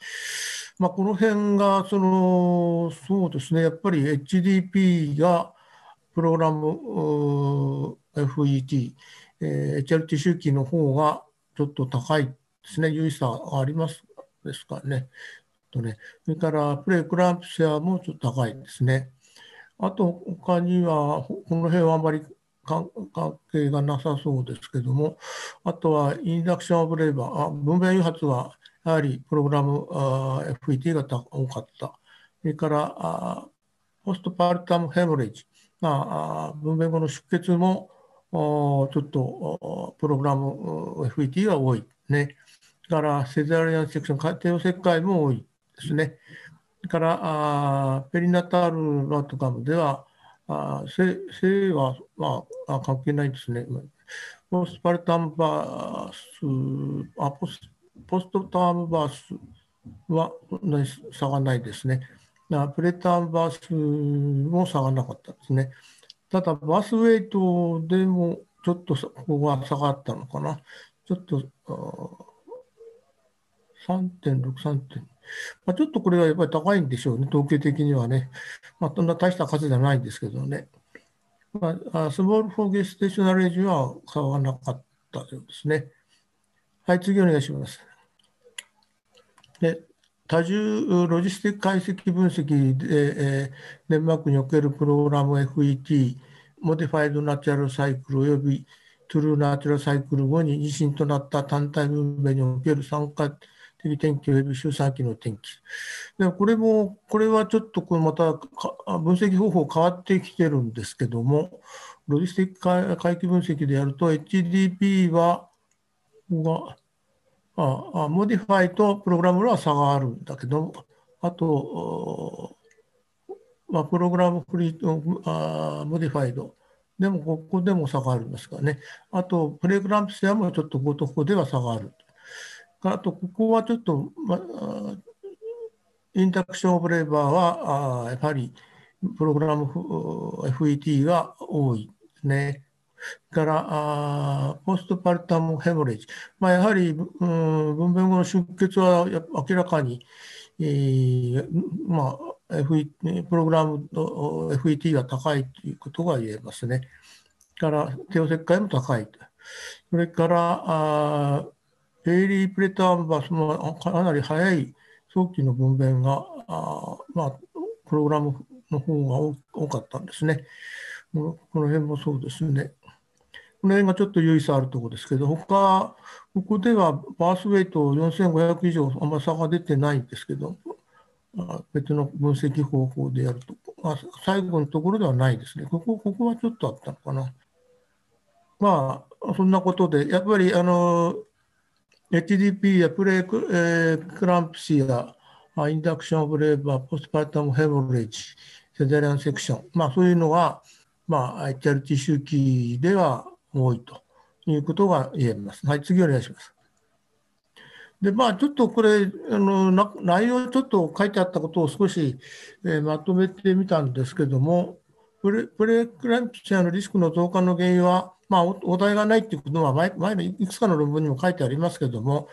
まあ、この辺がそのそうですねやっぱり HDP がプログラム FET、えー、HRT 周期の方がちょっと高いですね、優位差がありますですかね。とねそれからプレクランプシアもちょっと高いですね。あと、他には、この辺はあまり関係がなさそうですけども、あとはインダクションオブレーバー、あ分娩誘発はやはりプログラム FET が多かった。それからあポストパルタムヘモレージ、まあ、分娩後の出血もちょっとプログラム FET が多いね。から、セザリアンセクション、帝王切開も多いですね。から、ペリナタールのとかでは、あ性性は、まあ、関係ないですね。ポスパルタムバースあポス、ポストタームバースは差がないですね。プレタームバースも差がなかったですね。ただ、バスウェイトでもちょっとここが下がったのかな。ちょっと3.6、3.2。まあ、ちょっとこれはやっぱり高いんでしょうね、統計的にはね。まあ、そんな大した数じゃないんですけどね。まあ、スモールフォーゲステーショナルエイジは差がなかったようですね。はい、次お願いします。で多重ロジスティック解析分析で、えー、デンマークにおけるプログラム FET、 modified natural cycle および true natural cycle 後に妊娠となった単胎分娩における産科的転帰および周産期の転帰。でこれも、これはちょっとこれまた分析方法変わってきてるんですけども、ロジスティック回帰分析でやると HDP は、があモディファイとプログラムは差があるんだけど、あと、まあ、プログラムフリーあモディファイドでもここでも差がありますからね。あと、プレグランプスやもちょっとここでは差がある。あと、ここはちょっと、まあ、インタクションオブレーバーはあやはりプログラム FET が多いですね。からあポストパルタムヘモレージ、まあ、やはり、うん、分娩後の出血は明らかに、えーまあ FE、プログラムの FET が高いということが言えますね。から帝王切開も高い。それからあペイリープレターバスもかなり早い早期の分娩があ、まあ、プログラムの方が多かったんですね。この辺もそうですね。この辺がちょっと優位差あるところですけど、他、ここではバースウェイト4500以上、あんまり差が出てないんですけど、別の分析方法でやると、あ、最後のところではないですね。ここ、ここはちょっとあったのかな。まあ、そんなことで、やっぱり、あの、HDP やプレク,、えー、クランプシーやインダクションオブレーバー、ポスパルタムヘモレージ、セザリアンセクション、まあそういうのは、まあ HRT 周期では多いということが言えます。はい、次お願いします。で、まあ、ちょっとこれ、あの内容ちょっと書いてあったことを少し、えー、まとめてみたんですけども、プレプレクランプシアのリスクの増加の原因は、まあ、お題がないということは前、前のいくつかの論文にも書いてありますけども、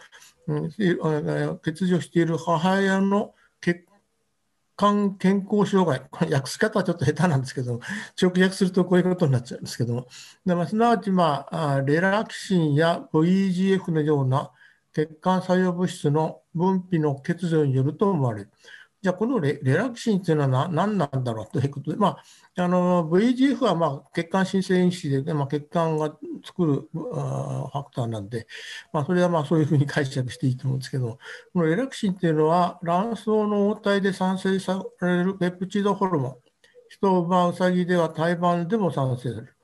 うん、欠如している母親の血管健康障害、こ れ訳す方はちょっと下手なんですけど、直訳するとこういうことになっちゃうんですけども、でまあ、すなわち、まあ、レラキシンや VEGF のような血管作用物質の分泌の欠如によると思われる。じゃあ、このレラキシンというのは何なんだろうということで、まあ、あの VGF はまあ血管新生因子で、まあ、血管が作るファクターなんで、まあ、それはまあそういうふうに解釈していいと思うんですけど、このレラキシンというのは卵巣の応体で産生されるペプチドホルモン。人、馬、ウサギでは胎盤でも産生される。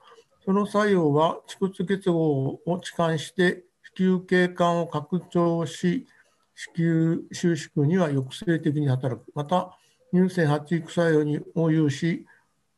その作用は蓄骨結合を置換して子宮頸管を拡張し、子宮収縮には抑制的に働く。また、乳腺発育作用に応用し、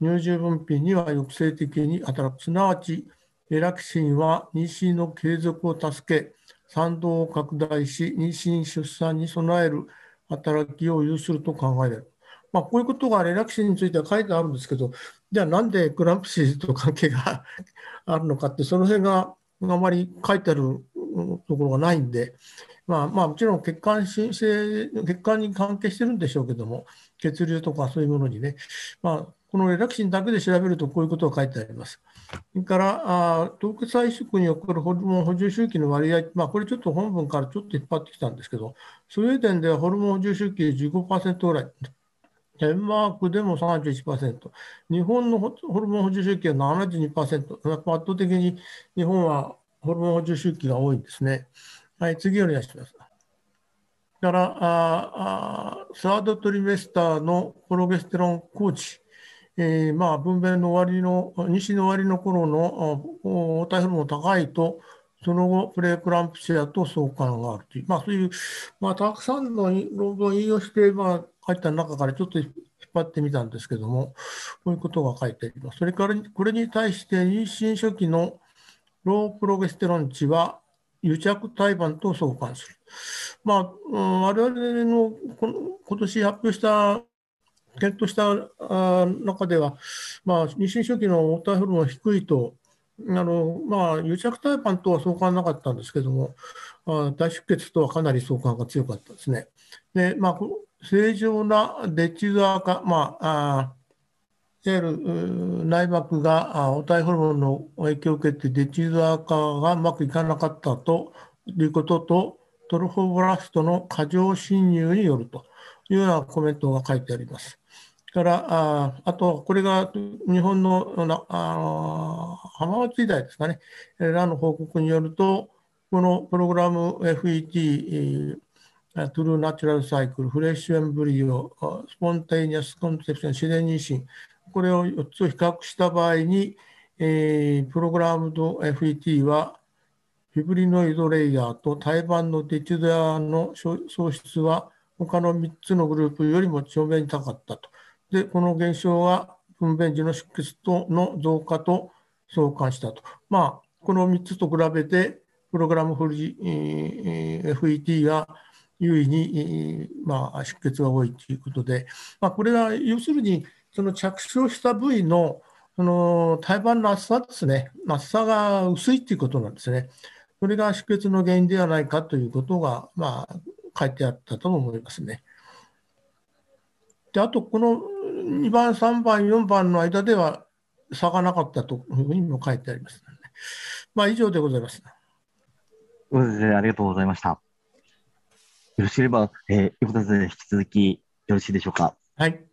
乳汁分泌には抑制的に働く。すなわち、エラキシンは妊娠の継続を助け、産道を拡大し、妊娠・出産に備える働きを有すると考えられる。まあ、こういうことがレラキシンについては書いてあるんですけど、じゃあなんでクランプシーと関係が あるのかって、その辺があまり書いてあるところがないんで、まあ、まあ、もちろん血管新生、血管に関係してるんでしょうけども、血流とかそういうものにね、まあ、このレラクシンだけで調べるとこういうことが書いてあります。それから、あ凍結再縮に起こるホルモン補充周期の割合、まあ、これちょっと本文からちょっと引っ張ってきたんですけど、スウェーデンではホルモン補充周期15%ぐらい、デンマークでも31%、日本のホルモン補充周期は72%、やっぱ圧倒的に日本はホルモン補充周期が多いんですね。はい、次お願いします。からああ、サードトリメスターのプロゲステロンコーチ、えー、まあ、分娩の終わりの、西の終わりの頃の黄体ホルモン高いと、その後、プレークランプシアと相関があるという、まあ、そういう、まあ、たくさんの論文を引用して、まあ、書いた中からちょっと引っ張ってみたんですけども、こういうことが書いてあります。それから、これに対して、妊娠初期のロープロゲステロン値は、癒着胎盤と相関する。まあ、うん、我々のこの今年発表した、検討した中では、まあ、妊娠初期の黄体ホルモン低いと、あのまあ、癒着胎盤とは相関なかったんですけども、あ大出血とはかなり相関が強かったですね。で、まあ、正常なデチズア化、まあ、あいわゆる内膜が黄体ホルモンの影響を受けてデチズア化がうまくいかなかったということと、 trophoblast の過剰侵入によるというようなコメントが書いてあります。からああと、これが日本のあ浜松医大ですかね、らの報告によると、このプログラム FET、 true natural cycle、fresh embryo、spontaneous conception、自然妊娠、これを4つを比較した場合に、えー、プログラムド FET はフィブリノイドレイヤーと胎盤のデチュダーの喪失は他の3つのグループよりも長面に高かったと。で、この現象は分娩時の出血との増加と相関したと。まあ、この3つと比べて、プログラムフリ、えー、FET が優位に、まあ、出血が多いということで、まあ、これは要するに、その着床した部位のその胎盤の厚さですね、厚さが薄いということなんですね。それが出血の原因ではないかということが、まあ、書いてあったと思いますね。であと、この2番、3番、4番の間では差がなかったというふうにも書いてあります、ね。まあ、以上でございます。そうですね、ありがとうございました。よろしければ、えー、横田先生、引き続きよろしいでしょうか？はい。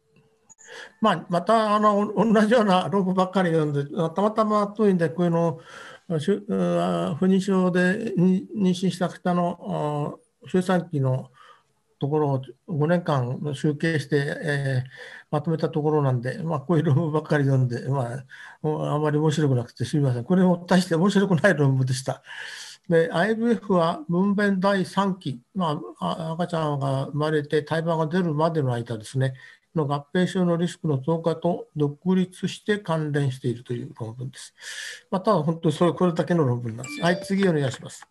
まあ、またあの同じようなロープばっかり読んで、たまたま遠いんで、こういうの不妊症で妊娠した方の周産期のところを5年間集計して、えー、まとめたところなんで、まあ、こういう論文ばっかり読んで、まあ、あまり面白くなくてすみません。これも大して面白くない論文でした。で、IVF は分娩第3期、まあ、赤ちゃんが生まれて胎盤が出るまでの間ですね、の合併症のリスクの増加と独立して関連しているという論文です。まあ、ただ本当にそれこれだけの論文なんです。はい、次お願いします。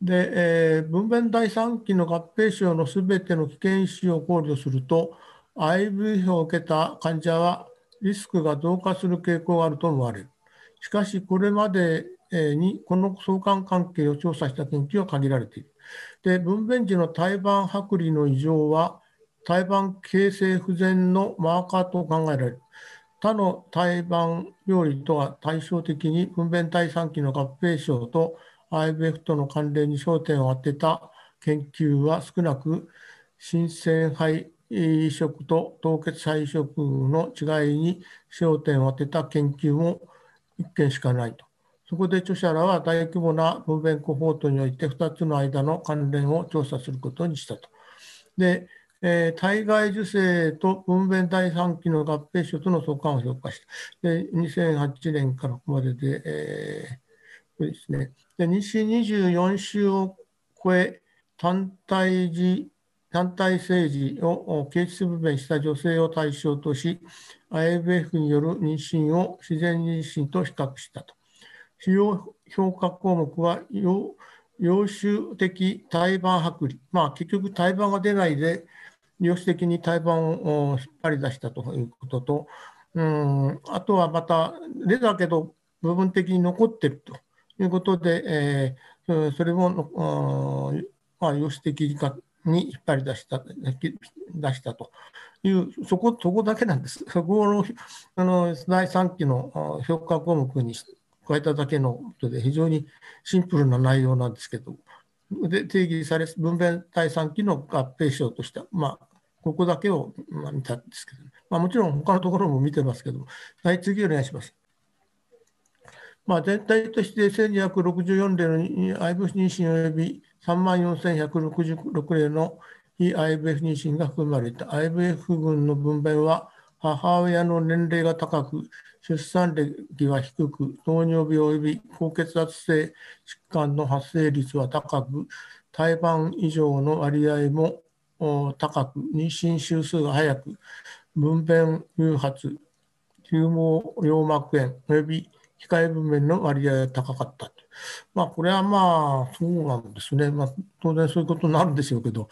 で、えー、分娩第3期の合併症のすべての危険因子を考慮すると、IVF を受けた患者はリスクが増加する傾向があると思われる。しかし、これまでにこの相関関係を調査した研究は限られている。で、分娩時の胎盤剥離の異常は、胎盤形成不全のマーカーと考えられる。他の胎盤病理とは対照的に分娩体産期の合併症と IVF との関連に焦点を当てた研究は少なく、新鮮肺移植と凍結肺移植の違いに焦点を当てた研究も1件しかないと。そこで著者らは大規模な分娩コホートにおいて2つの間の関連を調査することにしたと。で、えー、体外受精と分娩第3期の合併症との相関を評価した。で、2008年からここまでで、えー、これですね。で、西24週を超え、単体児、単体生児を形質分娩した女性を対象とし、IVF による妊娠を自然妊娠と比較したと。主要評価項目は、陽種的胎盤剥離。まあ、結局胎盤が出ないで、量子的に胎盤を引っ張り出したということと、うんあとはまた、出たけど部分的に残ってるということで、えー、それも、まあ、量子的に引っ張り出した出したという、そこそこだけなんです。そこのあの第3期の評価項目に加えただけのことで、非常にシンプルな内容なんですけど、で定義され、分娩第3期の合併症とした、まあ、ここだけを、まあ、見たんですけど、まあ、もちろん他のところも見てますけど、はい、次お願いします。まあ、全体として1264例の IVF 妊娠及び3万4166例の非 IVF 妊娠が含まれた IVF 群の分娩は母親の年齢が高く、出産歴は低く、糖尿病及び高血圧性疾患の発生率は高く、胎盤異常の割合も高く、妊娠周数が早く、分娩誘発、球毛羊膜炎及び控え分娩の割合が高かったまあ、これはまあ、そうなんですね。まあ、当然そういうことになるんでしょうけど、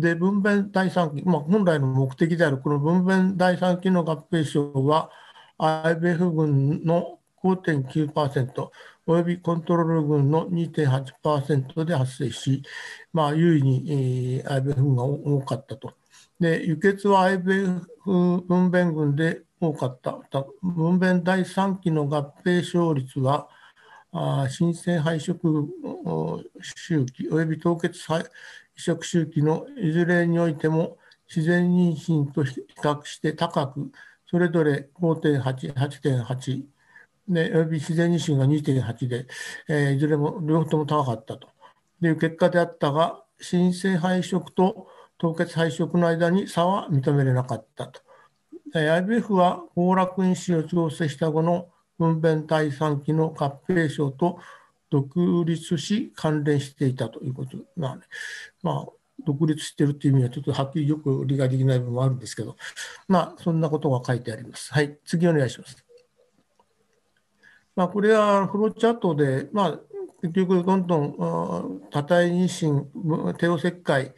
で、分娩第3期、まあ、本来の目的であるこの分娩第3期の合併症は、IBF 群の5.9%、およびコントロール群の2.8%で発生し、まあ、優位に、えー、IBF 群が多かったと。で、輸血は IBF 分娩群で多かった。分娩第3期の合併症率は、あ新生肺殖周期および凍結移植周期のいずれにおいても自然妊娠と比較して高く、それぞれ5.8、8.8、で、および自然妊娠が2.8で、えー、いずれも両方とも高かったという結果であったが、新生肺殖と凍結肺殖の間に差は認めれなかったと。IBF は崩落因子を調整した後の分娩第3期の合併症と独立し関連していたということなまあ、独立しているという意味はちょっとはっきりよく理解できない部分もあるんですけど、まあ、そんなことが書いてあります。はい、次お願いします。まあ、これはフローチャートで、まあ、結局どんどん多体妊娠、帝王切開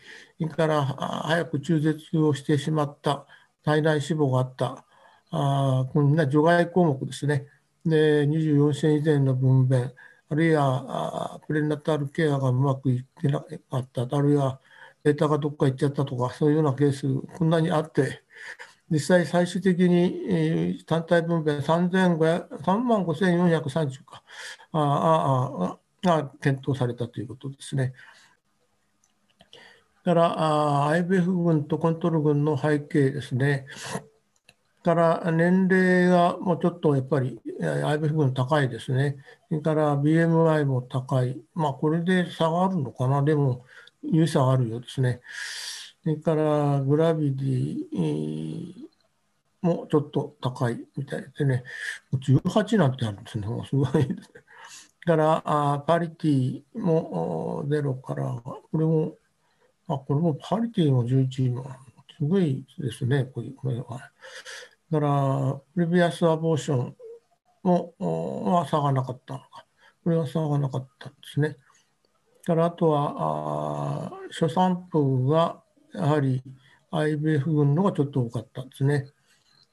から早く中絶をしてしまった体内脂肪があった、あこんな除外項目ですね。で、24歳以前の分娩、あるいはプレナタルケアがうまくいってなかった、あるいはデータがどっか行っちゃったとか、そういうようなケース、こんなにあって、実際最終的に単体分娩3万5430か、ああが検討されたということですね。だから IBF 群とコントロール群の背景ですね。から年齢がもうちょっとやっぱり IBF 群高いですね。それから BMI も高い。まあこれで差があるのかな。でも有差があるようですね。それからグラビディもちょっと高いみたいですね。18なんてあるんですね。すごいですね。からあパリティも0から、これも、あこれもパリティも11もすごいですね、これは。だから、プレビアスアボーションもは差がなかったのか。これは差がなかったんですね。だからあとは、あ初産婦がやはり IBF 群のがちょっと多かったんですね。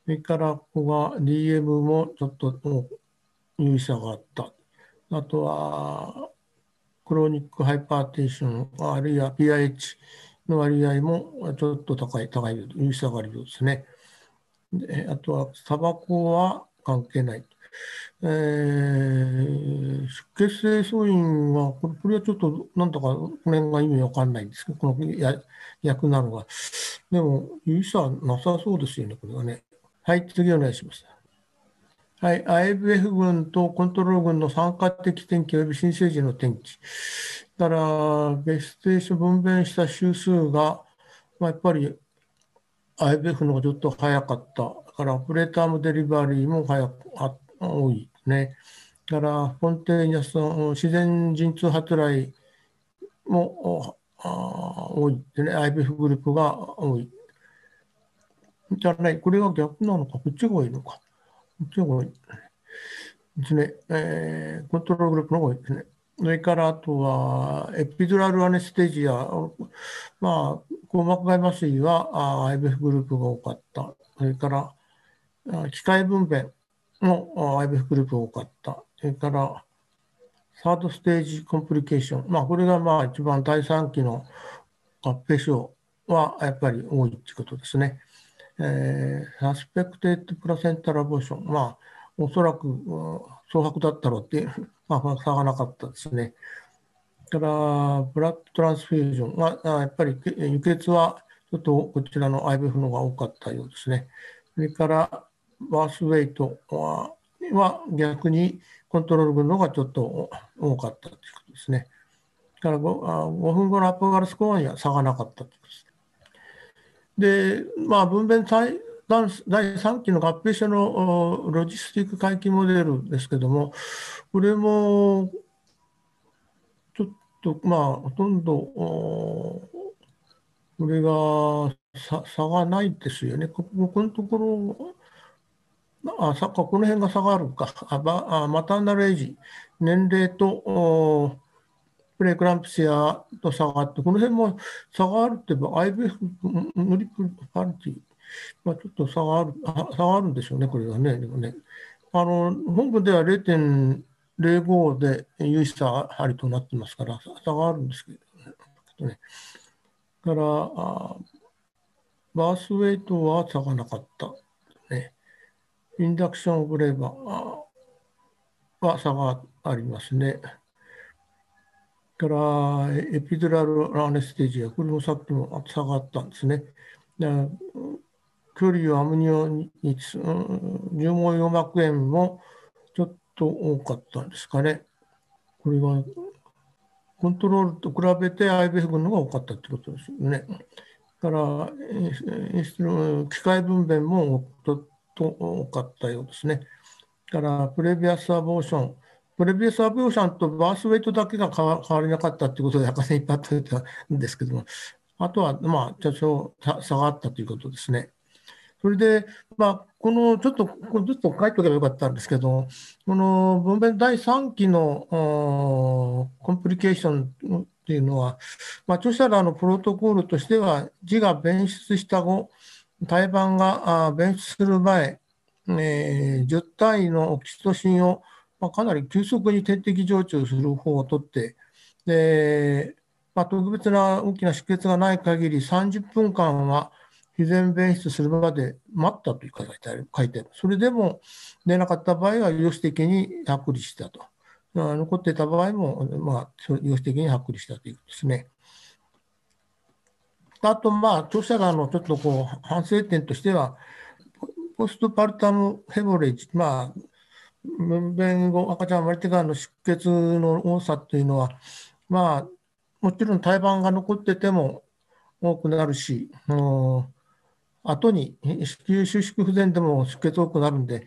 それからここが DM もちょっと有意差があった。あとは、クロニックハイパーテンション、あるいは PIH の割合もちょっと高い、高い、有意差があるようですね。であとは、タバコは関係ない。えー、出血性素因は、これこれはちょっとなんとかこの辺が意味わかんないんですけど、このや役なのが。でも、有意差なさそうですよね、これはね。はい、次お願いします。はい、IFF 群とコントロール群の参加的天気及び新生児の天気。だから、ベステーション分娩した周数が、まあ、やっぱり IFF の方がちょっと早かった。だから、オペレーターもデリバリーも早くあ多いね。だから、コンテーニャスの自然陣痛発来もあ多いでね、IBF グループが多い。じゃない、これが逆なのか、こっちが多いのか。こっちが多いですね。えー、コントロールグループの方が多いですね。それからあとは、エピドラルアネステージア、まあ、硬膜外麻酔は IBF グループが多かった。それから、機械分娩の IBF グループが多かった。それから、 third stage complication。まあ、これがまあ一番第3期の合併症はやっぱり多いということですね。えー、サスペクテッドプラセンタラボーション。まあ、おそらく早剥だったろうっていう、まあ、差がなかったですね。から、 blood transfusion は、やっぱり輸血はちょっとこちらの IBF の方が多かったようですね。それから、バースウェイトはは逆にコントロール群の方がちょっと多かったということですね。だから 5, 5分後のアップガルスコアには差がなかったということです。で、まあ、分娩第3期の合併症のロジスティック回帰モデルですけども、これもちょっと、まあ、ほとんど、これが差がないですよね。ここのところ、あさこの辺が下がるかあばあ、マターナルエイジ、年齢とプレイクランプシアと差があって、この辺も差があるって言えば、IBF ノリプルパルティ、まあ、ちょっと差がある差があるんでしょうね、これはね。でもねあの本部では0.05で有意差ありとなってますから、差があるんですけどね。からあ、バースウェイトは差がなかった。ね。インダクションオブレーバーは差がありますね。から、エピドラルアネステージア、これもさっきも差があったんですね。距離をアムニオに、重毛葉膜炎もちょっと多かったんですかね。これはコントロールと比べて IBF 群のが多かったってことですよね。から、機械分娩もちょっと多かったようですね。からプレビアスアボーション、プレビアスアボーションとバースウェイトだけが変わりなかったということで、赤線いっぱいあったんですけども、あとは、まあ、多少差があったということですね。それで、まあ、このちょっと、これずっと書いておけばよかったんですけど、この分娩第3期のコンプリケーションっていうのは、まあ、著者らのプロトコールとしては、字が弁出した後、胎盤が弁出する前、えー、10単位のオキシトシンを、まあ、かなり急速に点滴常駐する方をとって、でまあ、特別な大きな出血がない限り30分間は自然弁出するまで待ったという書いてある。書いてあるそれでも出なかった場合は、有子的に剥離したと。残っていた場合も、まあ、有子的に剥離したということですね。あと、まあ、著者らのちょっとこう反省点としては、ポストパルタムヘボレージ、まあ、分娩後、赤ちゃん生まれてからの出血の多さというのは、まあ、もちろん胎盤が残ってても多くなるし、後に子宮収縮不全でも出血多くなるんで、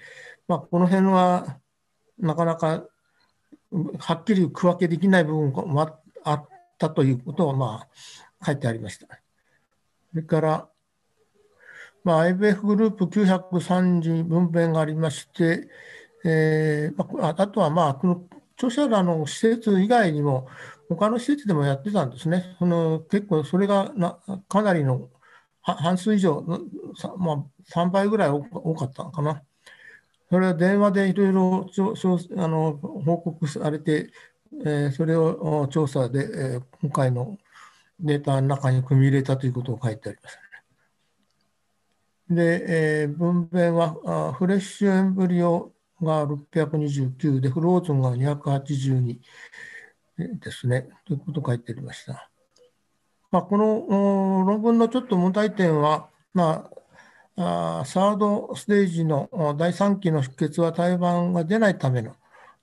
まあ、この辺はなかなかはっきり区分けできない部分があったということを、まあ、書いてありました。それから、まあ、IBF グループ930分娩がありまして、えー、あとは、まあ、この著者らの施設以外にも、他の施設でもやってたんですね。その結構それがなかなりの半数以上、まあ、3倍ぐらい多かったのかな。それは電話でいろいろあの報告されて、えー、それを調査で、えー、今回のデータの中に組み入れたということを書いてあります、で、えー、分娩はあフレッシュエンブリオが629で、フローズンが282ですね。ということを書いてありました。まあ、この論文のちょっと問題点は、まあ、サードステージの第3期の出血は胎盤が出ないための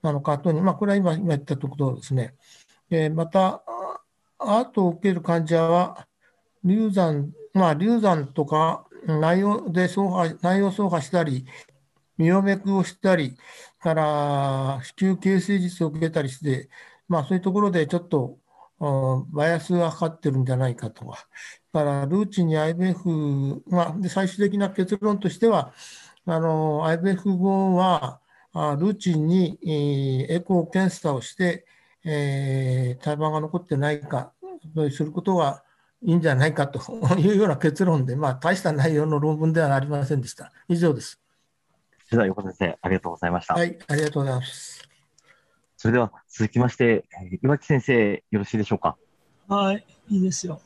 なのかとに、まあ、これは今今言ったところですね。えー、また、アートを受ける患者は、流産、まあ、流産とか内容で走破、内容走破したり、ミオメクをしたり、から子宮形成術を受けたりして、まあ、そういうところでちょっとバイアスがかかってるんじゃないかとか、だからルーチンに IBF、まあ、で最終的な結論としては、あの IBF 後は、ルーチンにエコー検査をして、えー、胎盤が残ってないか、することはいいんじゃないかと いうような結論で、まあ、大した内容の論文ではありませんでした。以上です。では、横先生、ありがとうございました。はい、ありがとうございます。それでは続きまして、岩木先生、よろしいでしょうか？はい、いいですよ。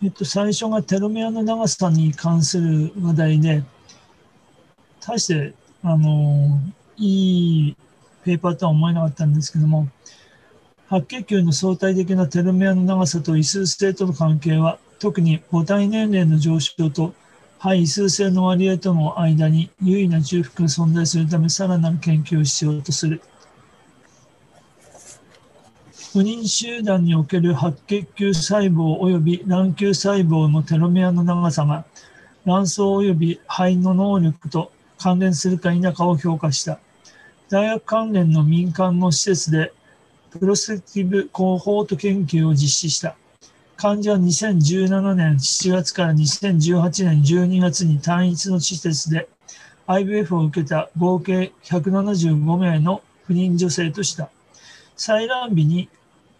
えっと、最初がテロメアの長さに関する話題で、大して、あの、いいペーパーとは思えなかったんですけども、白血球の相対的なテロメアの長さと異数性との関係は、特に母体年齢の上昇と肺異数性の割合との間に優位な重複が存在するため、さらなる研究を必要とする。不妊集団における白血球細胞及び卵球細胞のテロメアの長さが卵巣及び肺の能力と関連するか否かを評価した。大学関連の民間の施設でプロスペクティブコホート研究を実施した。患者は2017年7月から2018年12月に単一の施設で IVF を受けた合計175名の不妊女性とした。採卵日に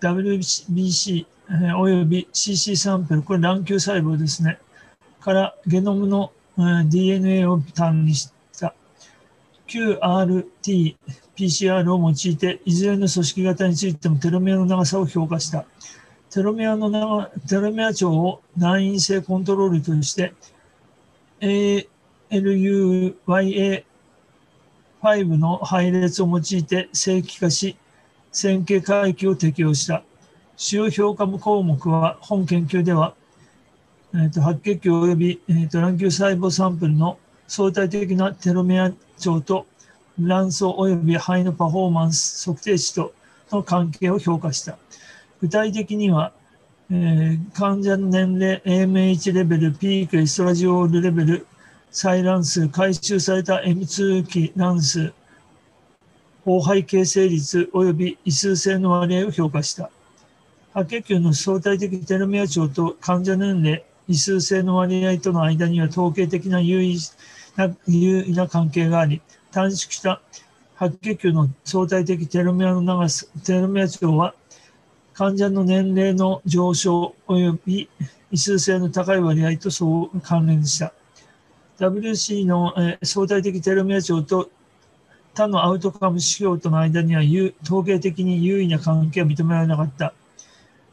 WBC および CC サンプル、これ卵球細胞ですね。からゲノムの DNA を単にした QRT、PCR を用いて、いずれの組織型についてもテロメアの長さを評価した。テロメアの長テロメア長を難因性コントロールとして、ALUYA5 の配列を用いて正規化し、線形回帰を適用した。主要評価項目は、本研究では、えーと、白血球及び、えーと、卵球細胞サンプルの相対的なテロメア長と卵巣及び肺のパフォーマンス測定値との関係を評価した。具体的には、えー、患者の年齢、AMH レベル、ピークエストラジオールレベル、採卵数、回収された M2 期卵数、包肺形成率及び異数性の割合を評価した。白血球の相対的テロメア長と患者年齢、異数性の割合との間には統計的な優位な優位な関係があり、短縮した白血球の相対的テロメアの長さ、テロメア長は患者の年齢の上昇及び異数性の高い割合とそう関連した。WC の、え相対的テロメア長と他のアウトカム指標との間には統計的に優位な関係は認められなかった。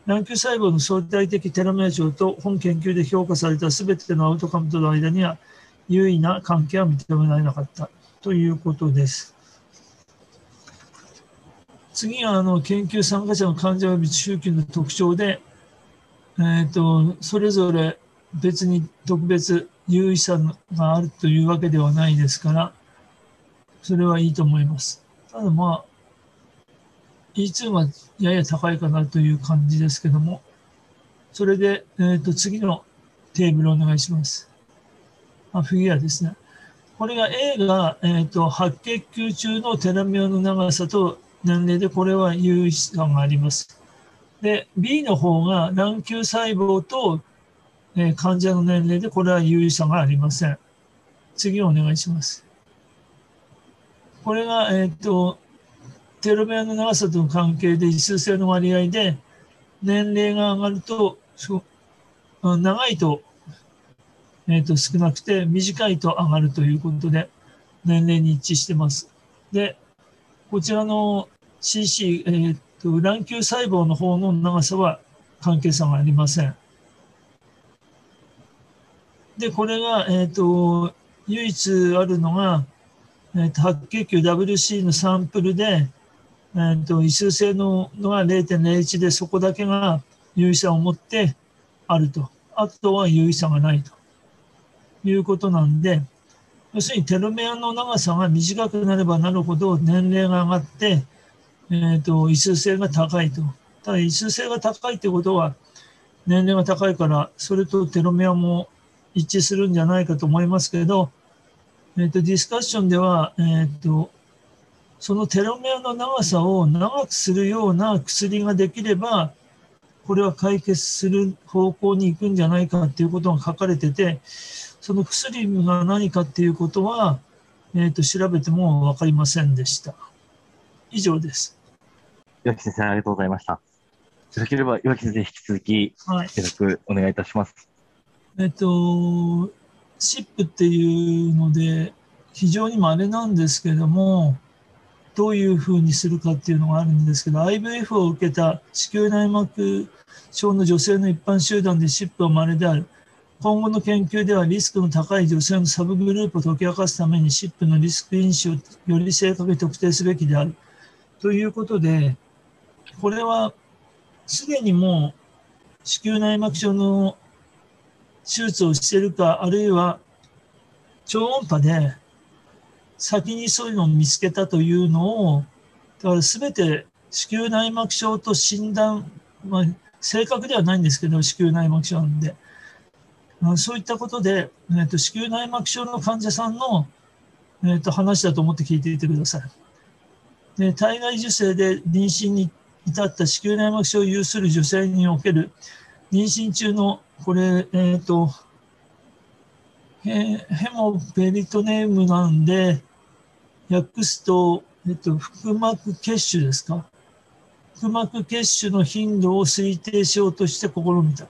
卵球細胞の相対的テロメア長と本研究で評価されたすべてのアウトカムとの間には優位な関係は認められなかったということです。次はあの研究参加者の患者及び周期の特徴で、えーと、とそれぞれ別に特別優位さがあるというわけではないですから、それはいいと思います。ただまあ、E2 はやや高いかなという感じですけども、それで、えー、と次のテーブルお願いします。あフィギュアですね。これが A が、えーと、白血球中のテラミオの長さと年齢で、これは有意差があります。で、B の方が卵球細胞と、えー、患者の年齢で、これは有意差がありません。次をお願いします。これが、えっ、ー、と、テロメアの長さとの関係で異数性の割合で、年齢が上がると、長いとえー、と少なくて短いと上がるということで年齢に一致してます。で、こちらの CC、えー、と卵球細胞の方の長さは関係差がありません。で、これが、えーと、唯一あるのが、えーと、白血球 WC のサンプルで、えーと、異数性ののが0.01でそこだけが有意差を持ってあると。あとは有意差がないということなんで、要するにテロメアの長さが短くなればなるほど年齢が上がって、えーと、異数性が高いと。ただ異数性が高いってことは年齢が高いからそれとテロメアも一致するんじゃないかと思いますけど、えーと、ディスカッションでは、えーとそのテロメアの長さを長くするような薬ができればこれは解決する方向に行くんじゃないかっていうことが書かれてて、その薬が何かっていうことは、えー、と調べても分かりませんでした。以上です。岩木先生、ありがとうございました。よろしければ、岩木先生、引き続き、はい、よお願いいたします。えっ、と、シップっていうので、非常に稀なんですけども、どういうふうにするかっていうのがあるんですけど、IVF を受けた子宮内膜症の女性の一般集団でシップは稀である。今後の研究ではリスクの高い女性のサブグループを解き明かすためにシップのリスク因子をより正確に特定すべきである。ということで、これはすでにもう子宮内膜症の手術をしているか、あるいは超音波で先にそういうのを見つけたというのを、だから全て子宮内膜症と診断、まあ、正確ではないんですけど、子宮内膜症なんで、まあ、そういったことで、えーと、子宮内膜症の患者さんの、えーと、話だと思って聞いていてください。で体外受精で妊娠に至った子宮内膜症を有する女性における妊娠中のこれ、えっ、ー、と、ヘモペリトネームなんで、訳すと、えっと、腹膜血腫ですか？腹膜血腫の頻度を推定しようとして試みた。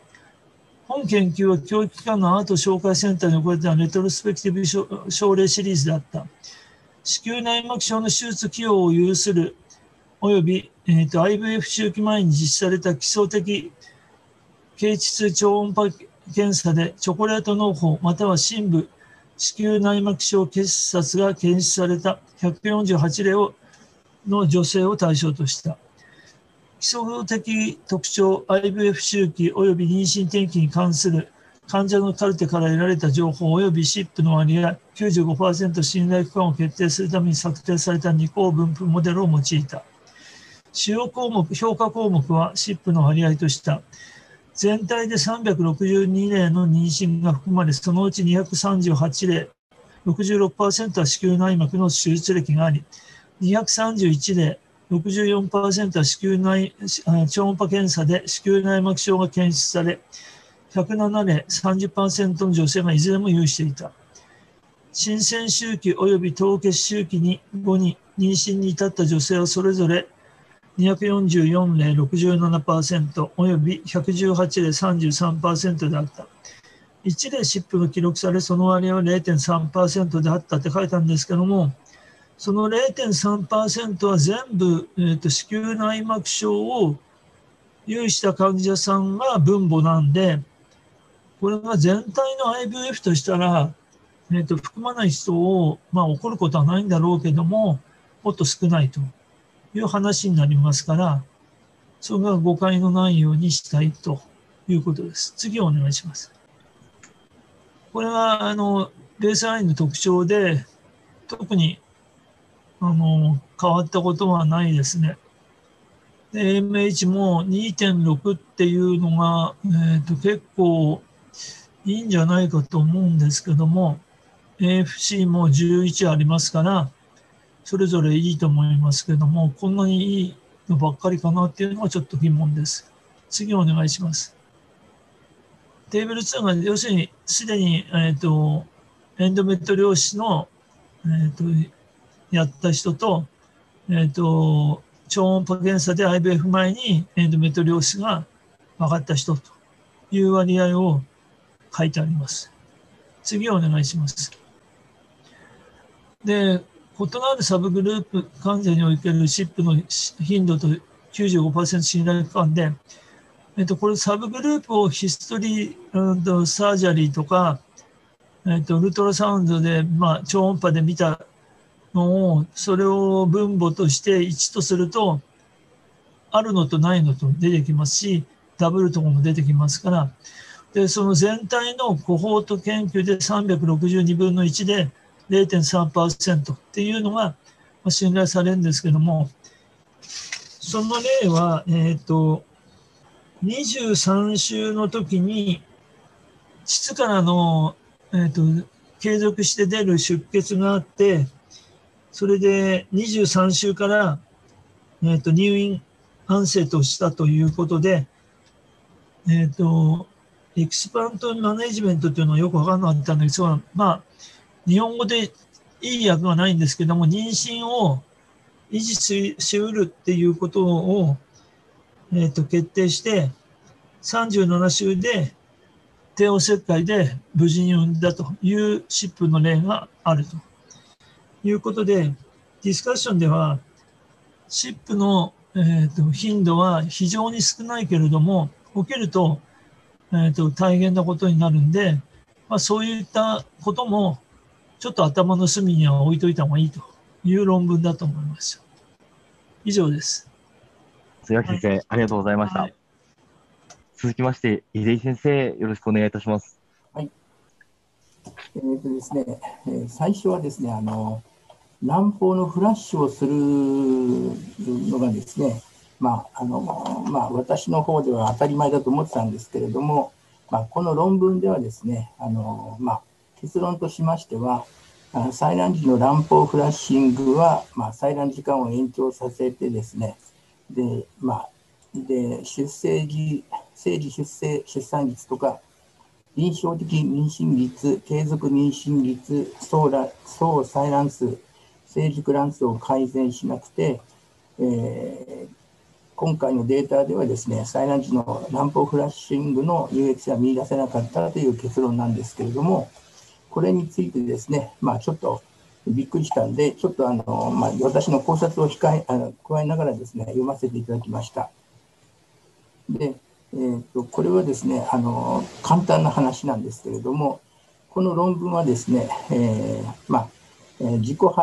本研究は教育機関のアート紹介センターに行われたレトロスペクティブ症例シリーズであった。子宮内膜症の手術起用を有する及び、えーと、IVF 周期前に実施された基礎的経腟超音波検査でチョコレート農法または深部子宮内膜症結紮が検出された148例をの女性を対象とした。基礎的特徴 IVF 周期及び妊娠転機に関する患者のカルテから得られた情報及び SIP の割合95%信頼区間を決定するために策定された2項分布モデルを用いた。主要項目、評価項目は SIP の割合とした全体で362例の妊娠が含まれ、そのうち238例、66%は子宮内膜の手術歴があり、231例、64%は子宮内超音波検査で子宮内膜症が検出され、107例、30%の女性がいずれも有していた。新鮮周期及び凍結周期に後に妊娠に至った女性はそれぞれ244例67%および118例33%であった。1例疾風が記録され、その割合は0.3%であったって書いたんですけども、その0.3%は全部、えーと、子宮内膜症を有した患者さんが分母なんで、これが全体の IVF としたら、えーと、含まない人を、まあ、起こることはないんだろうけども、もっと少ないと。いう話になりますから、それが誤解のないようにしたいということです。次お願いします。これは、あの、ベースラインの特徴で、特に、あの、変わったことはないですね。で、AMH も2.6っていうのが、えっ、ー、と、結構いいんじゃないかと思うんですけども、AFC も11ありますから、それぞれいいと思いますけれども、こんなにいいのばっかりかなっていうのはちょっと疑問です。次お願いします。テーブル2が要するにすでに、えーと、エンドメトリオシの、えーと、やった人と,、えーと、超音波検査で IBF 前にエンドメトリオシスが分かった人という割合を書いてあります。次お願いします。で、異なるサブグループ患者における SIP の頻度と95%信頼感で、えっと、これサブグループをヒストリー、と、サージャリーとか、えっと、ウルトラサウンドで、まあ、超音波で見たのを、それを分母として1とすると、あるのとないのと出てきますし、ダブルとかも出てきますから、で、その全体のコホート研究で362分の1で0.3%っていうのが信頼されるんですけども、その例は、えっ、ー、と、23週の時に、膣からの、えっ、ー、と、継続して出る出血があって、それで23週から、えっ、ー、と、入院安静としたということで、えっ、と、エクスパントマネジメントっていうのはよくわからなかったんですが、まあ、日本語でいい訳はないんですけども、妊娠を維持しうるっていうことを、えー、と決定して、37週で帝王切開で無事に産んだという疾風の例があると。いうことで、ディスカッションでは、疾風の、えー、と頻度は非常に少ないけれども、起きると,、えー、と大変なことになるんで、まあ、そういったこともちょっと頭の隅には置いといた方がいいという論文だと思います。以上です。津先生、はい、ありがとうございました。はい、続きまして、井出先生、よろしくお願いいたします。はい。えーとですね、えー、最初はですね、あの、南方のフラッシュをするのがですね、まああのまあ、私の方では当たり前だと思ってたんですけれども、まあ、この論文ではですね、あのまあ、結論としましては、採卵時の卵胞フラッシングは、まあ、採卵時間を延長させてですね、で、まあ、で出生時、生児出生出産率とか、臨床的妊娠率、継続妊娠率、総総採卵数、成熟卵数を改善しなくて、えー、今回のデータではですね、採卵時の卵胞フラッシングの有益性は見出せなかったという結論なんですけれども、これについてですね、まあ、ちょっとびっくりしたんで、ちょっとあの、まあ、私の考察を控えあの加えながらですね、読ませていただきました。で、えーと、これはですねあの、簡単な話なんですけれども、この論文はですね、えー、まあえ、自己肺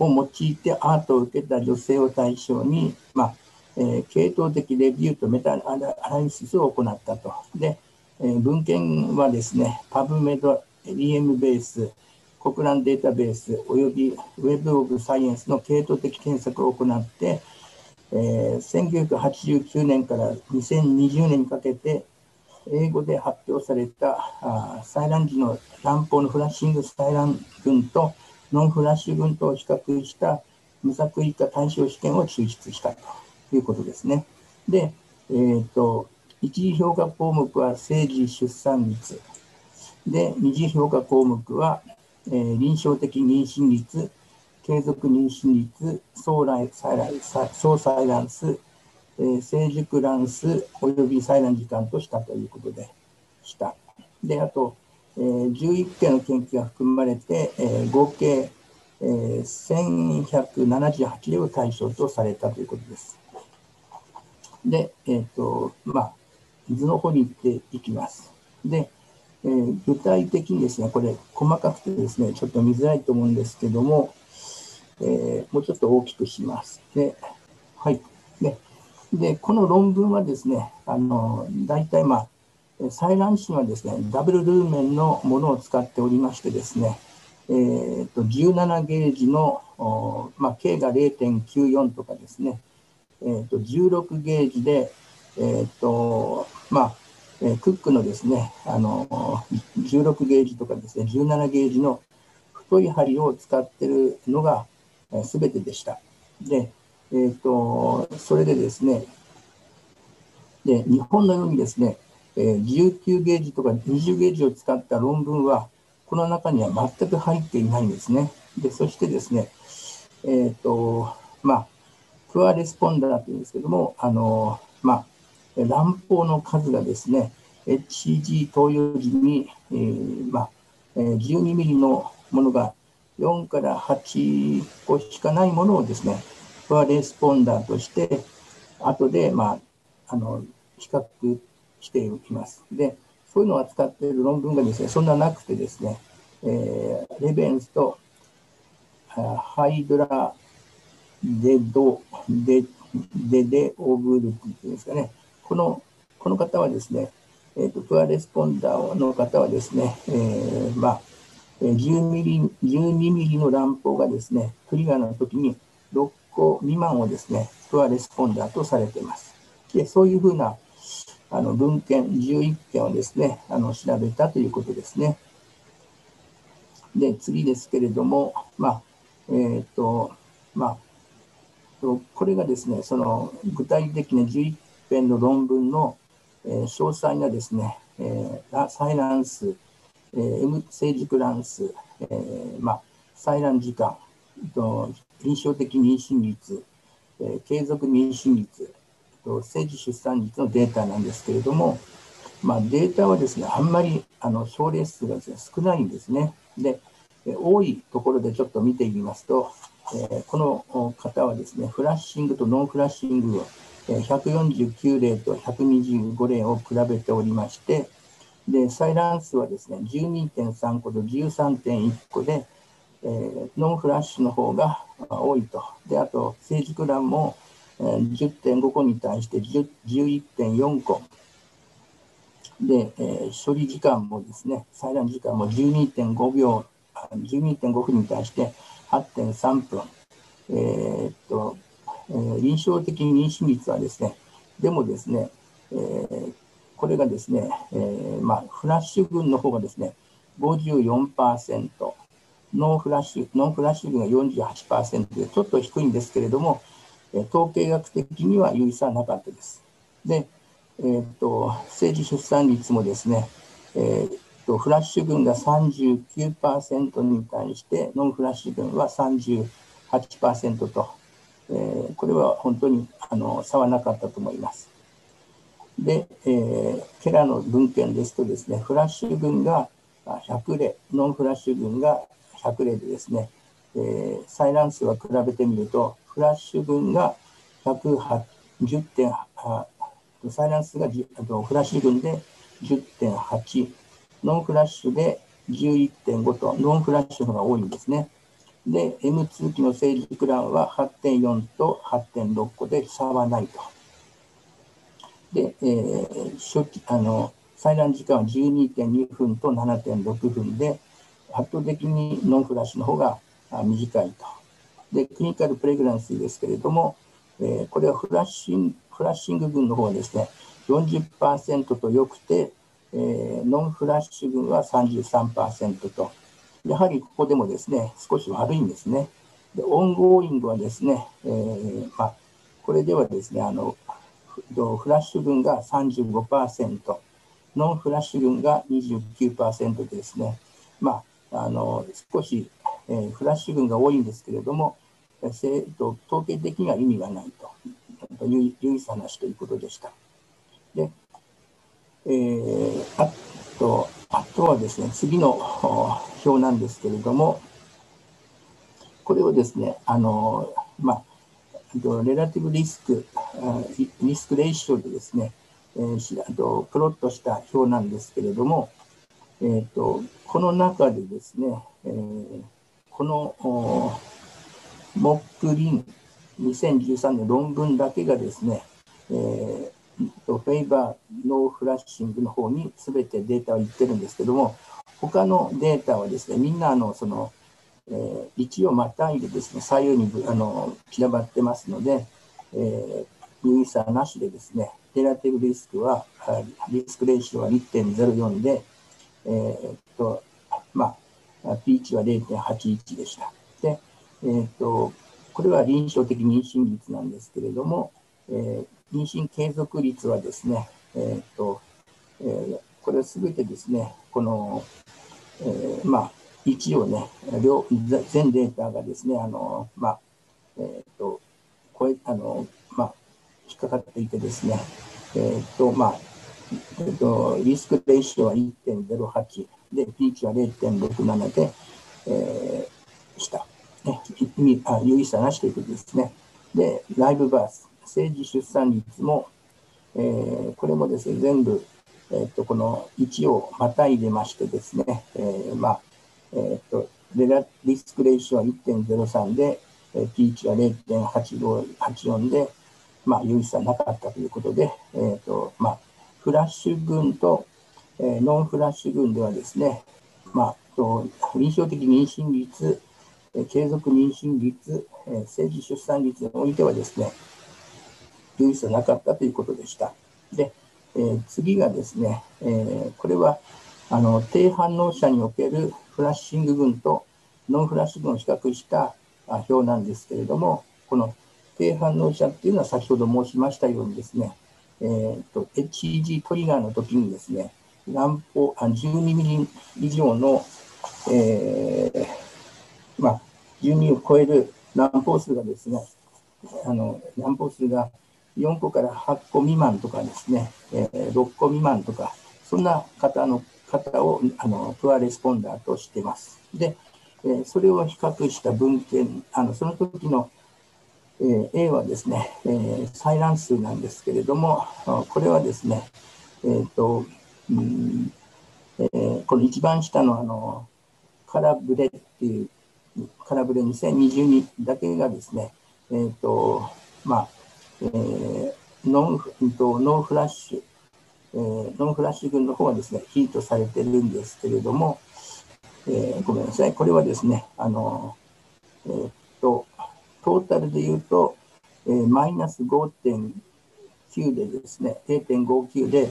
を用いてアートを受けた女性を対象に、まあえー、系統的レビューとメタアナリシスを行ったと。で、えー、文献はですね、パブメド EM ベース、国難データベースおよびウェブ・オブ・サイエンスの系統的検索を行って、えー、1989年から2020年にかけて英語で発表されたあ採卵時の卵胞のフラッシング採卵群とノンフラッシュ群とを比較した無作為化対象試験を抽出したということですね。で、えーと、一次評価項目は生児出産率で、二次評価項目は、えー、臨床的妊娠率、継続妊娠率、総来採卵総採卵数、えー、成熟卵数および採卵時間としたということでした。で、あと、えー、11件の研究が含まれて、えー、合計、えー、1178例を対象とされたということです。で、えっ、ー、と、まあ、図の方に行っていきます。で、えー、具体的にですね、これ細かくてですね、ちょっと見づらいと思うんですけども、えー、もうちょっと大きくします。で、はい。で、でこの論文はですね、あの、大体まあ、採卵子はですね、ダブルルーメンのものを使っておりましてですね、えー、と17ゲージの、まあ、K が0.94とかですね、えー、と16ゲージで、えーとまあ、えクックのですね、あの16ゲージとかですね、17ゲージの太い針を使ってるのが、えー、全てでした。で、えーと、それでですね、で日本のようにですね、えー、19ゲージとか20ゲージを使った論文は、この中には全く入っていないんですね。で、そしてですね、えっ、ー、と、まあ、プアレスポンダーというんですけども、あの、まあ、卵胞の数がですね、HCG 投与時に、えー、まあ、12ミリのものが4から8個しかないものをですね、フアレスポンダーとして、後で、まあ、あの比較しています。で、そういうのを扱っている論文がですね、そんななくてですね、えー、レベンスとハイドラデドデデデオブルクっていうんですかね、このこの方はですね、えーと、 poor responder の方はですね、えー、まあ、10ミリ、12ミリの卵胞がですね、トリガーの時に6個未満をですね、 poor responder とされています。で、そういうふうなあの文献11件をですね、あの調べたということですね。で、次ですけれども、まあ、えっ、ー、と、まあ、これがですね、その具体的な11編の論文の、えー、詳細なですね、えー、サイランス、えー、M 成熟卵数、えーまあ、採卵時間と臨床的妊娠率、えー、継続妊娠率と生児出産率のデータなんですけれども、まあ、データはですねあんまりあの症例数が、ね、少ないんですね。で多いところでちょっと見てみますと、えー、この方はですねフラッシングとノンフラッシングを149例と125例を比べておりまして、で、採卵数はですね、12.3個と13.1個で、えー、ノンフラッシュの方が多いと。で、あと、成熟卵も、えー、10.5個に対して11.4個。で、えー、処理時間もですね、採卵時間も12.5秒、12.5分に対して8.3分。えー、っと、えー、臨床的妊娠率はですね、でもですね、えー、これがですね、えー、まあ、フラッシュ群の方がですね、54%、ノンフラッシュ、ノンフラッシュ群が48%で、ちょっと低いんですけれども、えー、統計学的には有意差はなかったです。で、えー、っと、政治出産率もですね、えー、っと、フラッシュ群が39%に対して、ノンフラッシュ群は38%と、えー、これは本当にあの差はなかったと思います。で、えー、ケラの文献ですとですね、フラッシュ群が100例、ノンフラッシュ群が100例でですね、えー、採卵数は比べてみると、フラッシュ群が110点、採卵数があとフラッシュ群で10.8、ノンフラッシュで11.5と、ノンフラッシュの方が多いんですね。で、M2 期の成熟卵は8.4と8.6個で差はないと。で、えー、初期あの採卵時間は12.2分と7.6分で、圧倒的にノンフラッシュの方が短いと。で、 clinical pregnancy ですけれども、えー、これは flushing flushing 群の方はですね、40%と良くて、えー、 non flush 群は33%と、やはりここでもですね、少し悪いんですね。で、 ongoing はですね、えー、まあ、これではですね、あの、フラッシュ群が35%、 non flush 群が29%でですね、まあ、あの少し、えー、フラッシュ群が多いんですけれども、えー、と統計的には意味がないという有意差なしということでした。で、えー、あとあとはですね、次の表なんですけれども、これをですね、あのまあ、レラティブリスク、リスクレーションでですね、えー、とプロットした表なんですけれども、えーと、この中でですね、えー、このモックリン2013年論文だけがですね、えー、フェイバーノーフラッシングの方に全てデータを言ってるんですけども、他のデータはですね、みんなあのそのえー、位置をまたいでですね左右にあの散らばってますので、えー、有意差なしでですねレラティブリスクはリスクレーションは1.04で、えー、っとまあ、P 値は0.81でした。で、えー、っとこれは臨床的妊娠率なんですけれども、えー、妊娠継続率はですね、えー、っとえー、これすべてですね、この、えー、まあ、一応ね、両全データがですね、あの、まあ、えっ、ー、と、こえ、あの、まあ、引っかかっていてですね、えっ、ー、と、まあ、えっ、ー、と、リスクレーションは1.08、で、ピーチは0.67で、えー、した。ね、あ有意差なしということですね。で、ライブバース、政治出産率も、えー、これもですね、全部、えー、っとこの1をまたいでましてですね、えー、まあ、えー、っとレラリスクレーションは1.03で、えー、ピーチは0.8584で、まあ、有意差なかったということで、えーとまあ、フラッシュ群と、えー、ノンフラッシュ群ではですね、まあ、と臨床的妊娠率、えー、継続妊娠率、えー、政治出産率においてはですね、有意差なかったということでした。で、えー、次がですね、えー、これはあの低反応者におけるフラッシング群とノンフラッシュ群を比較した表なんですけれども、この低反応者っていうのは先ほど申しましたようにですね、えーと、HEG トリガーの時にですね、乱歩あ12ミリ以上の、えー、まあ、12を超える乱歩数がですね、あの乱歩数が4個から8個未満とかですね、えー、6個未満とか、そんな方の方をあのプアレスポンダーとしてます。で、えー、それを比較した文献、あのその時のえー、A はですね、えー、採卵数なんですけれども、これはですね、えーとうんえー、この一番下のあのカラブレっていう、カラブレ2022だけがですね、えーとまあえー、ノンノンフラッシュ、えー、ノンフラッシュ群の方はですね、ヒートされてるんですけれども、えー、ごめんなさい、これはですね、あの、えー、っと、トータルで言うと、えー、マイナス5.9でですね、0.59で、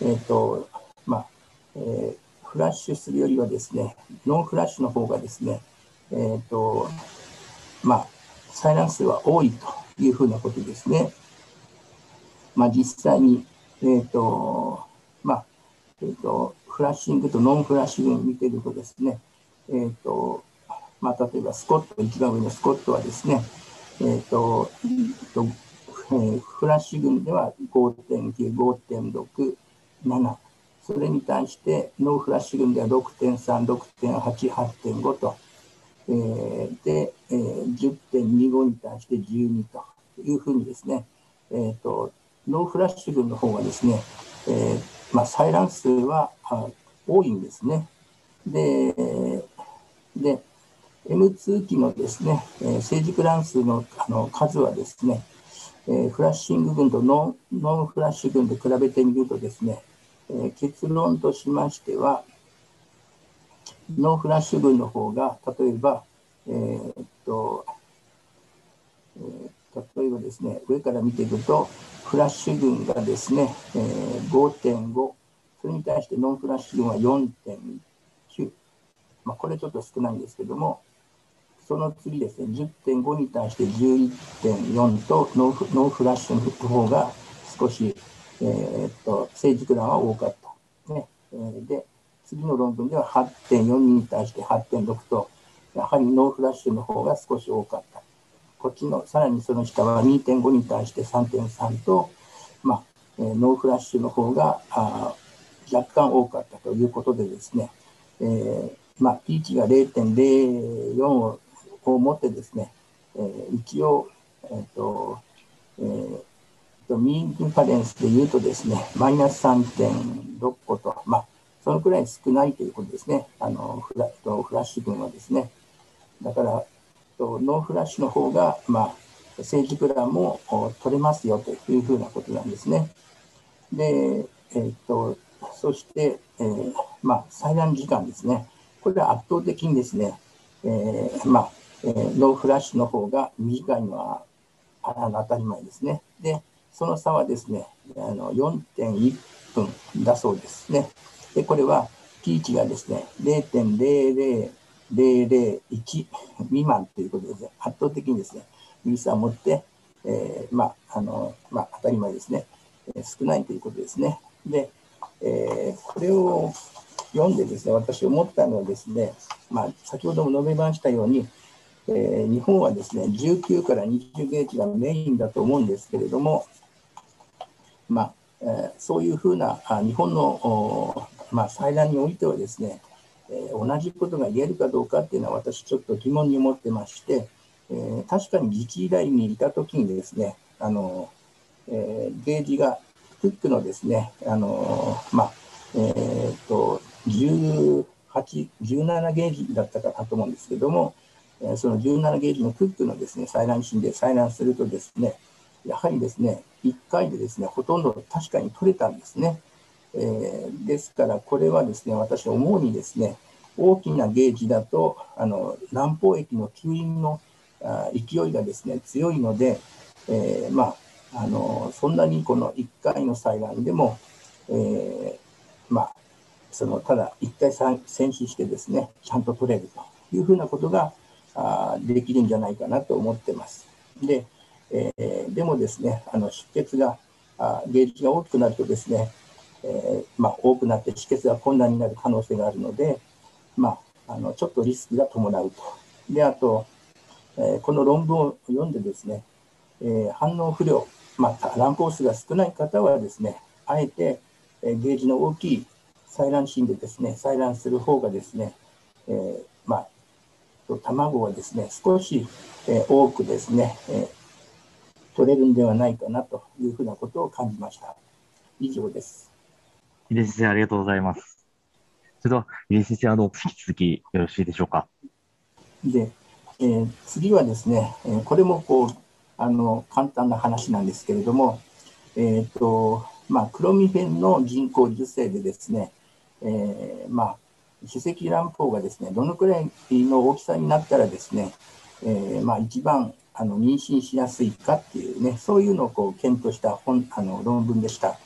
えっ、と、まあ、えー、フラッシュするよりはですね、ノンフラッシュの方がですね、えっ、と、まあ、採卵数は多いと。いうふうなことですね。まあ、実際に、えっ、と、まあ、えっ、と、 flushing と non flush 群を見てるとですね、えっ、と、まあ、例えばスコット、一番上のスコットはですね、えーととえー、フラッシュ群では5.9、5.6、7、それに対して no flush 群では6.3、6.8、8.5と、えー、で、えー、10.25に対して12というふうにですね、えーと、ノーフラッシュ群の方がですね、えーまあ、採卵数は多いんですね。で、で M2 機のですね、えー、成熟乱数のあの数はですね、えー、フラッシング群とノンノンフラッシュ群で比べてみるとですね、えー、結論としましては、ノンフラッシュ群の方が、例えば、えー、っと、えー、例えばですね、上から見ていくと、フラッシュ群がですね、えー、5.5、それに対してノンフラッシュ群は4.9。まあ、これちょっと少ないんですけども、その次ですね、10.5に対して11.4とノーノーフラッシュの方が少し、えー、っと成熟弾は多かった。ねえー、で、次の論文では8.4に対して8.6と、やはり no flush の方が少し多かった。こっちのさらにその下は2.5に対して3.3と、まあえー、 no flush の方があ若干多かったということでですね、えーまあ、P 値が0.04をを持ってですね、えー、一応、えーとえーと、 mean difference で言うとですね、マイナス3.6個と、まあ、そのくらい少ないということですね、あのフラとフラッシュ群はですね。だからと、 no flush の方が、まあ、成熟卵も取れますよというふうなことなんですね。で、えーと、そして、えーまあ、採卵時間ですね。これは圧倒的にですね、えーまあ、えー、 no flush の方が短いのはあの当たり前ですね。で、その差はですね、あの4.1分だそうですね。で、これは P 値がですね、0.00001 未満ということですね、圧倒的にですね、有差を持って、えー、まあ、あの、まあ、当たり前ですね、えー、少ないということですね。で、えー、これを読んでですね、私思ったのはですね、まあ、先ほども述べましたように、えー、日本はですね19から20ゲージがメインだと思うんですけれども、まあえー、そういうふうなあ日本の、まあ、採卵においてはですね、えー、同じことが言えるかどうかっていうのは私ちょっと疑問に思ってまして、えー、確かに自治医大にいた時にですねあの、えー、ゲージがクックのですねあのまあえっと18 17ゲージだったかなと思うんですけども、その17ゲージのクックのですね採卵芯で採卵するとですねやはりですね1回でですねほとんど確かに取れたんですね。えー、ですから、これはですね、私、思うにですね、大きなゲージだと、あの南方液の吸引のあ勢いがですね、強いので、えー、まあ、あのそんなにこの1回の採卵でも、えー、まあ、そのただ1回戦死してですね、ちゃんと取れるというふうなことがあできるんじゃないかなと思ってます。で、えー、でもですね、あの出血があゲージが大きくなるとですね、えー、まあ、多くなって止血が困難になる可能性があるので、まあ、あのちょっとリスクが伴うと。であと、えー、この論文を読んでですね、えー、反応不良、まあ、卵胞数が少ない方はですね、あえて、え、ゲージの大きい採卵芯でですね、採卵する方がですね、え、まあ、卵はですね、少し、え、多くですね、え、取れるんではないかなというふうなことを感じました。以上です。井出先生、ありがとうございます。それでは、井出先生、あの、引き続きよろしいでしょうか？で、えー、次はですね、えー、これもこう、あの、簡単な話なんですけれども、えっ、ー、と、まあ、クロミフェンの人工授精でですね、えー、まあ、歯石卵胞がですね、どのくらいの大きさになったらですね、えー、まあ、一番あの妊娠しやすいかっていうね、そういうのをこう検討した本あの論文でした。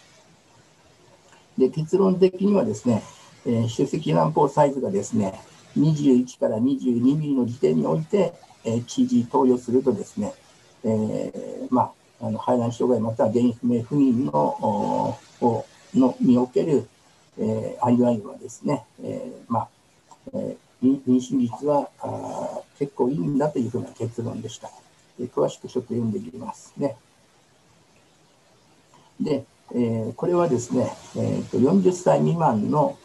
で結論的にはですね、えー、主席卵胞サイズがですね、21から22ミリの時点において、えー、知事投与するとですね、えー、まあ、あの排卵障害または原因不明不妊のおのにおける、えー、IUI はですね、えー、まあ、えー、妊娠率はあ結構いいんだというふうな結論でした。詳しくちょっと読んでいきますね。で、えー、これはですね、えーと、40歳未満の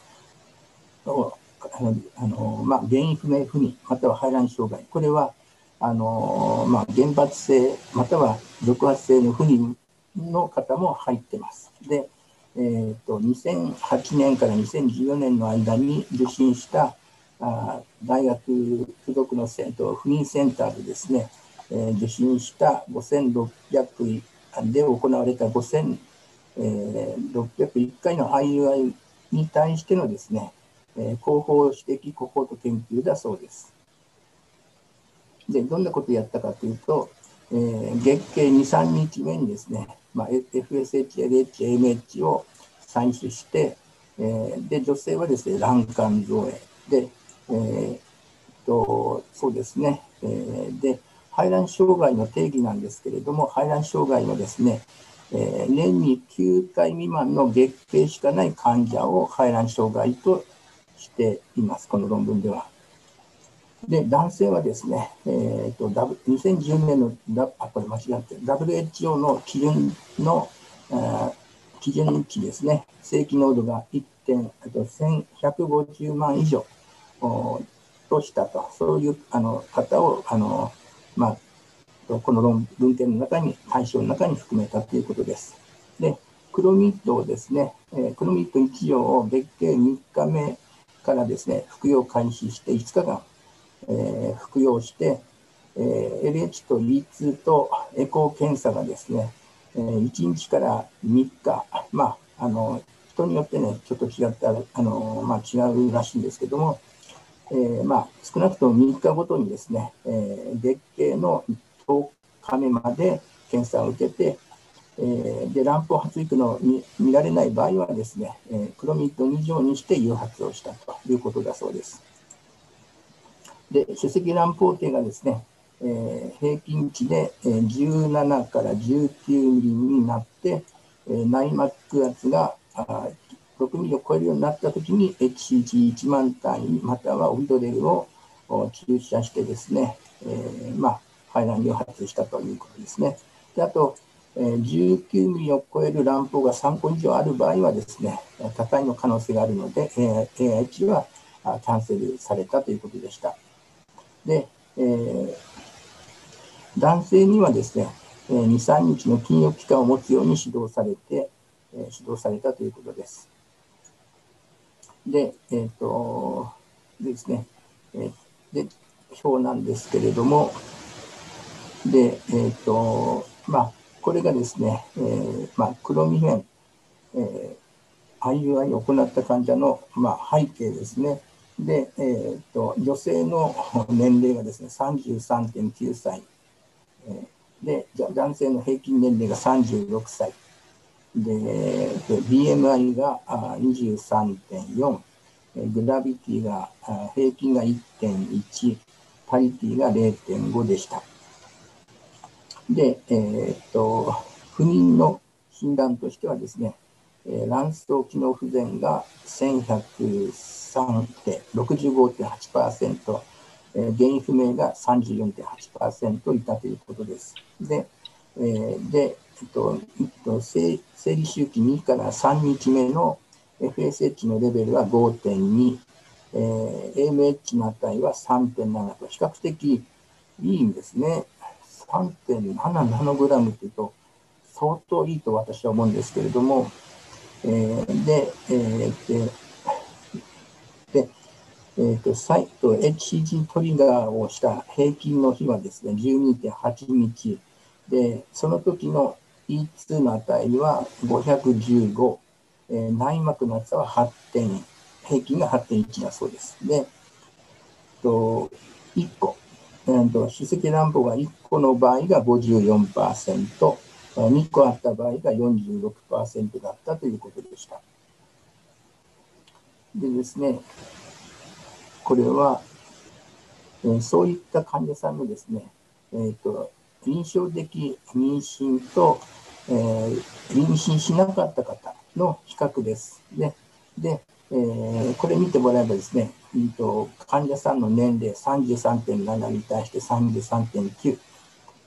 あの、まあ、原因不明不妊、または排卵障害、これはあの、まあ、原発性、または続発性の不妊の方も入ってます。で、えーと、2008年から2014年の間に受診したあ大学附属のセン不妊センターでですね、えー、受診した5600で行われた5000えー、601回の IUI に対してのですね、えー、広報指摘コホート研究だそうです。で、どんなことをやったかというと、えー、月経2、3日目にですね、まあ、FSH、LH、AMH を採取して、えー、で、女性はですね、卵管造影で、えー、とそうですね、えー、で、排卵障害の定義なんですけれども、排卵障害はですね、えー、年に9回未満の月経しかない患者を排卵障害としています、この論文では。で、男性はですね、えーと、2010年の、あ、これ間違って、WHO の基準の、あ基準値ですね、正規濃度が1点、あと1150万以上としたと、そういうあの方をあの、まあ、この論文献の中に、対象の中に含めたということです。で、クロミッドをですね、えクロミッド1錠を月経3日目からですね、服用開始して5日間、えー、服用して、えー、LH と E2 とエコー検査がですね、えー、1日から3日、まあ、あの人によってね、ちょっと違ったあの、まあ、違うらしいんですけども、えーまあ、少なくとも3日ごとにですね、えー、月経の10日目まで検査を受けて、えー、で卵胞発育の見見られない場合はですね、えー、クロミッド2乗にして誘発をしたということだそうです。で、主石卵胞定がですね、えー、平均値で17から19ミリになって、えー、内膜圧があ6ミリを超えるようになったときに HCG1 万単位またはオビドレルを注射してですね、えー、まあ排卵流発したということですね。であと、え19ミリを超える卵胞が3個以上ある場合はですね、高いの可能性があるので、AIH はキャンセルされたということでした。で、えー、男性にはですね、2、3日の禁欲期間を持つように指導されて、指導されたということです。で、えっ、ー、と、ですね、えで、表なんですけれども、で、えっ、ー、と、まあ、これがですね、えー、まあ、黒ミ片、えー、IUI を行った患者の、まあ、背景ですね。で、えーと、女性の年齢がですね33.9歳、えー、で男性の平均年齢が36歳。で BMI が23.4グラビティが平均が1.1パリティが0.5でした。で、えーと、不妊の診断としてはですね卵巣機能不全が1103で65.8%、えー、原因不明が34.8%いたということです。で、えー、でえっと、生生理周期2から3日目の FSH のレベルは5.2、えー、AMH の値は3.7と比較的いいんですね。3.7ナノグラムというと相当いいと私は思うんですけれども、えー、で、えー、でえーと、サイト HCG トリガーをした平均の日はですね、12.8日。で、その時の E2 の値は515、えー、内膜の厚さは8点、平均が8.1だそうです。で、と1個、歯石乱暴が1個の場合が54%、2個あった場合が46%だったということでした。でですね、これは、えー、そういった患者さんのですね、えーと、臨床的妊娠と、えー、妊娠しなかった方の比較です。でで、えー、これ見てもらえばですね、えーと、患者さんの年齢33.7に対して33.9、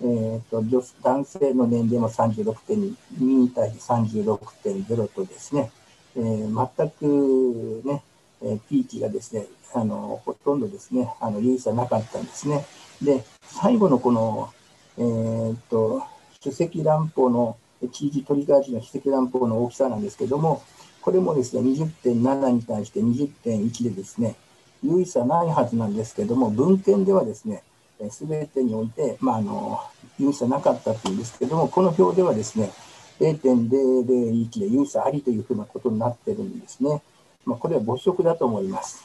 えーと、と男性の年齢も36.2に対して36.0とですね、えー、全くね、えー、ピーチがですね、あのほとんどですね、あの有意差なかったんですね。で、最後のこの、えー、っと、主席乱暴の、地域トリガー値の主席乱暴の大きさなんですけども、これもですね、20.7に対して20.1でですね、有意差ないはずなんですけども、文献ではですね、すべてにおいて、まあ、あの有意差なかったというんですけども、この表ではですね、0.001で有意差ありというふうなことになってるんですね。まあ、これは没色だと思います。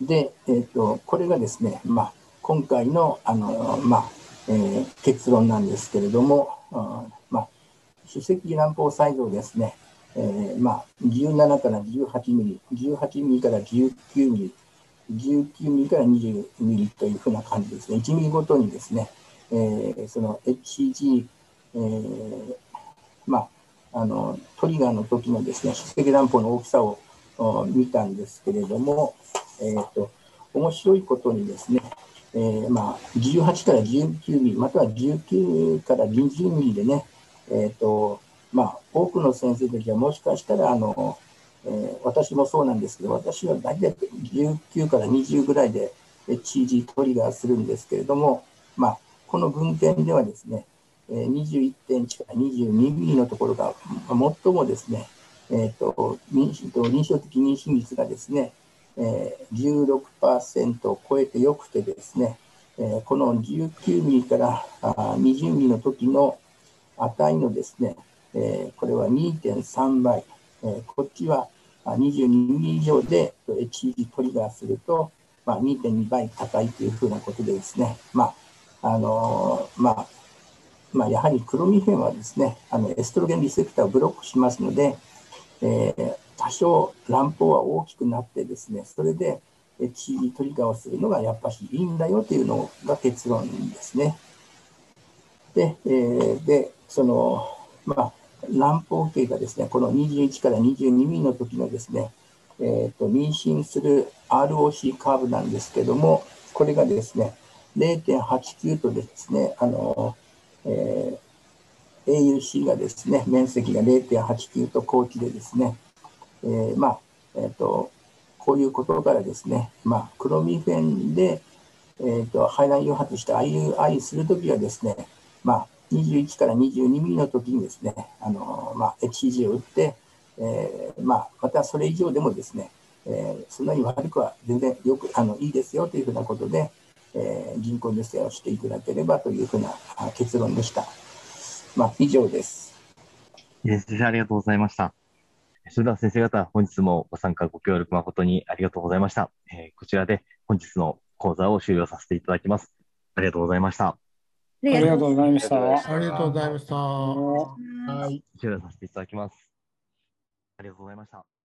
で、えーと、これがですね、まあ、今回のあの、まあえー、結論なんですけれども、あまあ、主席乱暴サイズをですね、えーまあ、17から18ミリ、18ミリから19ミリ、19ミリから20ミリというふうな感じですね、1ミリごとにですね、えー、その HCG、えーまあ、あのトリガーの時のですね、主席乱暴の大きさを見たんですけれども、えーと、面白いことにですね、えー、まあ、18から19ミリ、または19から20ミリでね、えーとまあ、多くの先生たちはもしかしたらあの、えー、私もそうなんですけど、私は大体19から20ぐらいで HG トリガーするんですけれども、まあ、この文献ではですね、21.1から22ミリのところが最もですね、えーと、臨床的妊娠率がですね、えー、16%を超えてよくてですね、えー、この19ミリからあ20ミリの時の値のですね、えー、これは2.3倍、えー、こっちは22ミリ以上で HG トリガーすると、まあ、2.2倍高いというふうなことでですね、まああの、まあまあ、やはりクロミフェンはですねあのエストロゲンリセプターをブロックしますので、えー、多少乱暴は大きくなってですね、それで地域トリガーをするのがやっぱしいいんだよというのが結論ですね。で、えー、でその、まあ、乱暴系がですね、この21から22ミリの時のですね、えーと、妊娠する ROC カーブなんですけども、これがですね、0.89とですね、あの、えー、AUC がですね、面積が0.89と高知でですね、えー、まあ、えっ、ー、と、こういうことからですね、まあ、クロミフェンで、えーと、排卵誘発して IUI するときはですね、まあ、21から22ミリの時にですね、あのまあ、HCG を打って、えーまあ、またそれ以上でもですね、えー、そんなに悪くは全然よくあのいいですよというふうなことで、えー、人工授精をしていただければというふうな結論でした。まあ、以上です。先生、ありがとうございました。それでは先生方、本日もご参加、ご協力誠にありがとうございました。えー、こちらで本日の講座を終了させていただきます。ありがとうございました。ありがとうございました。ありがとうございました。はい。終了させていただきます。ありがとうございました。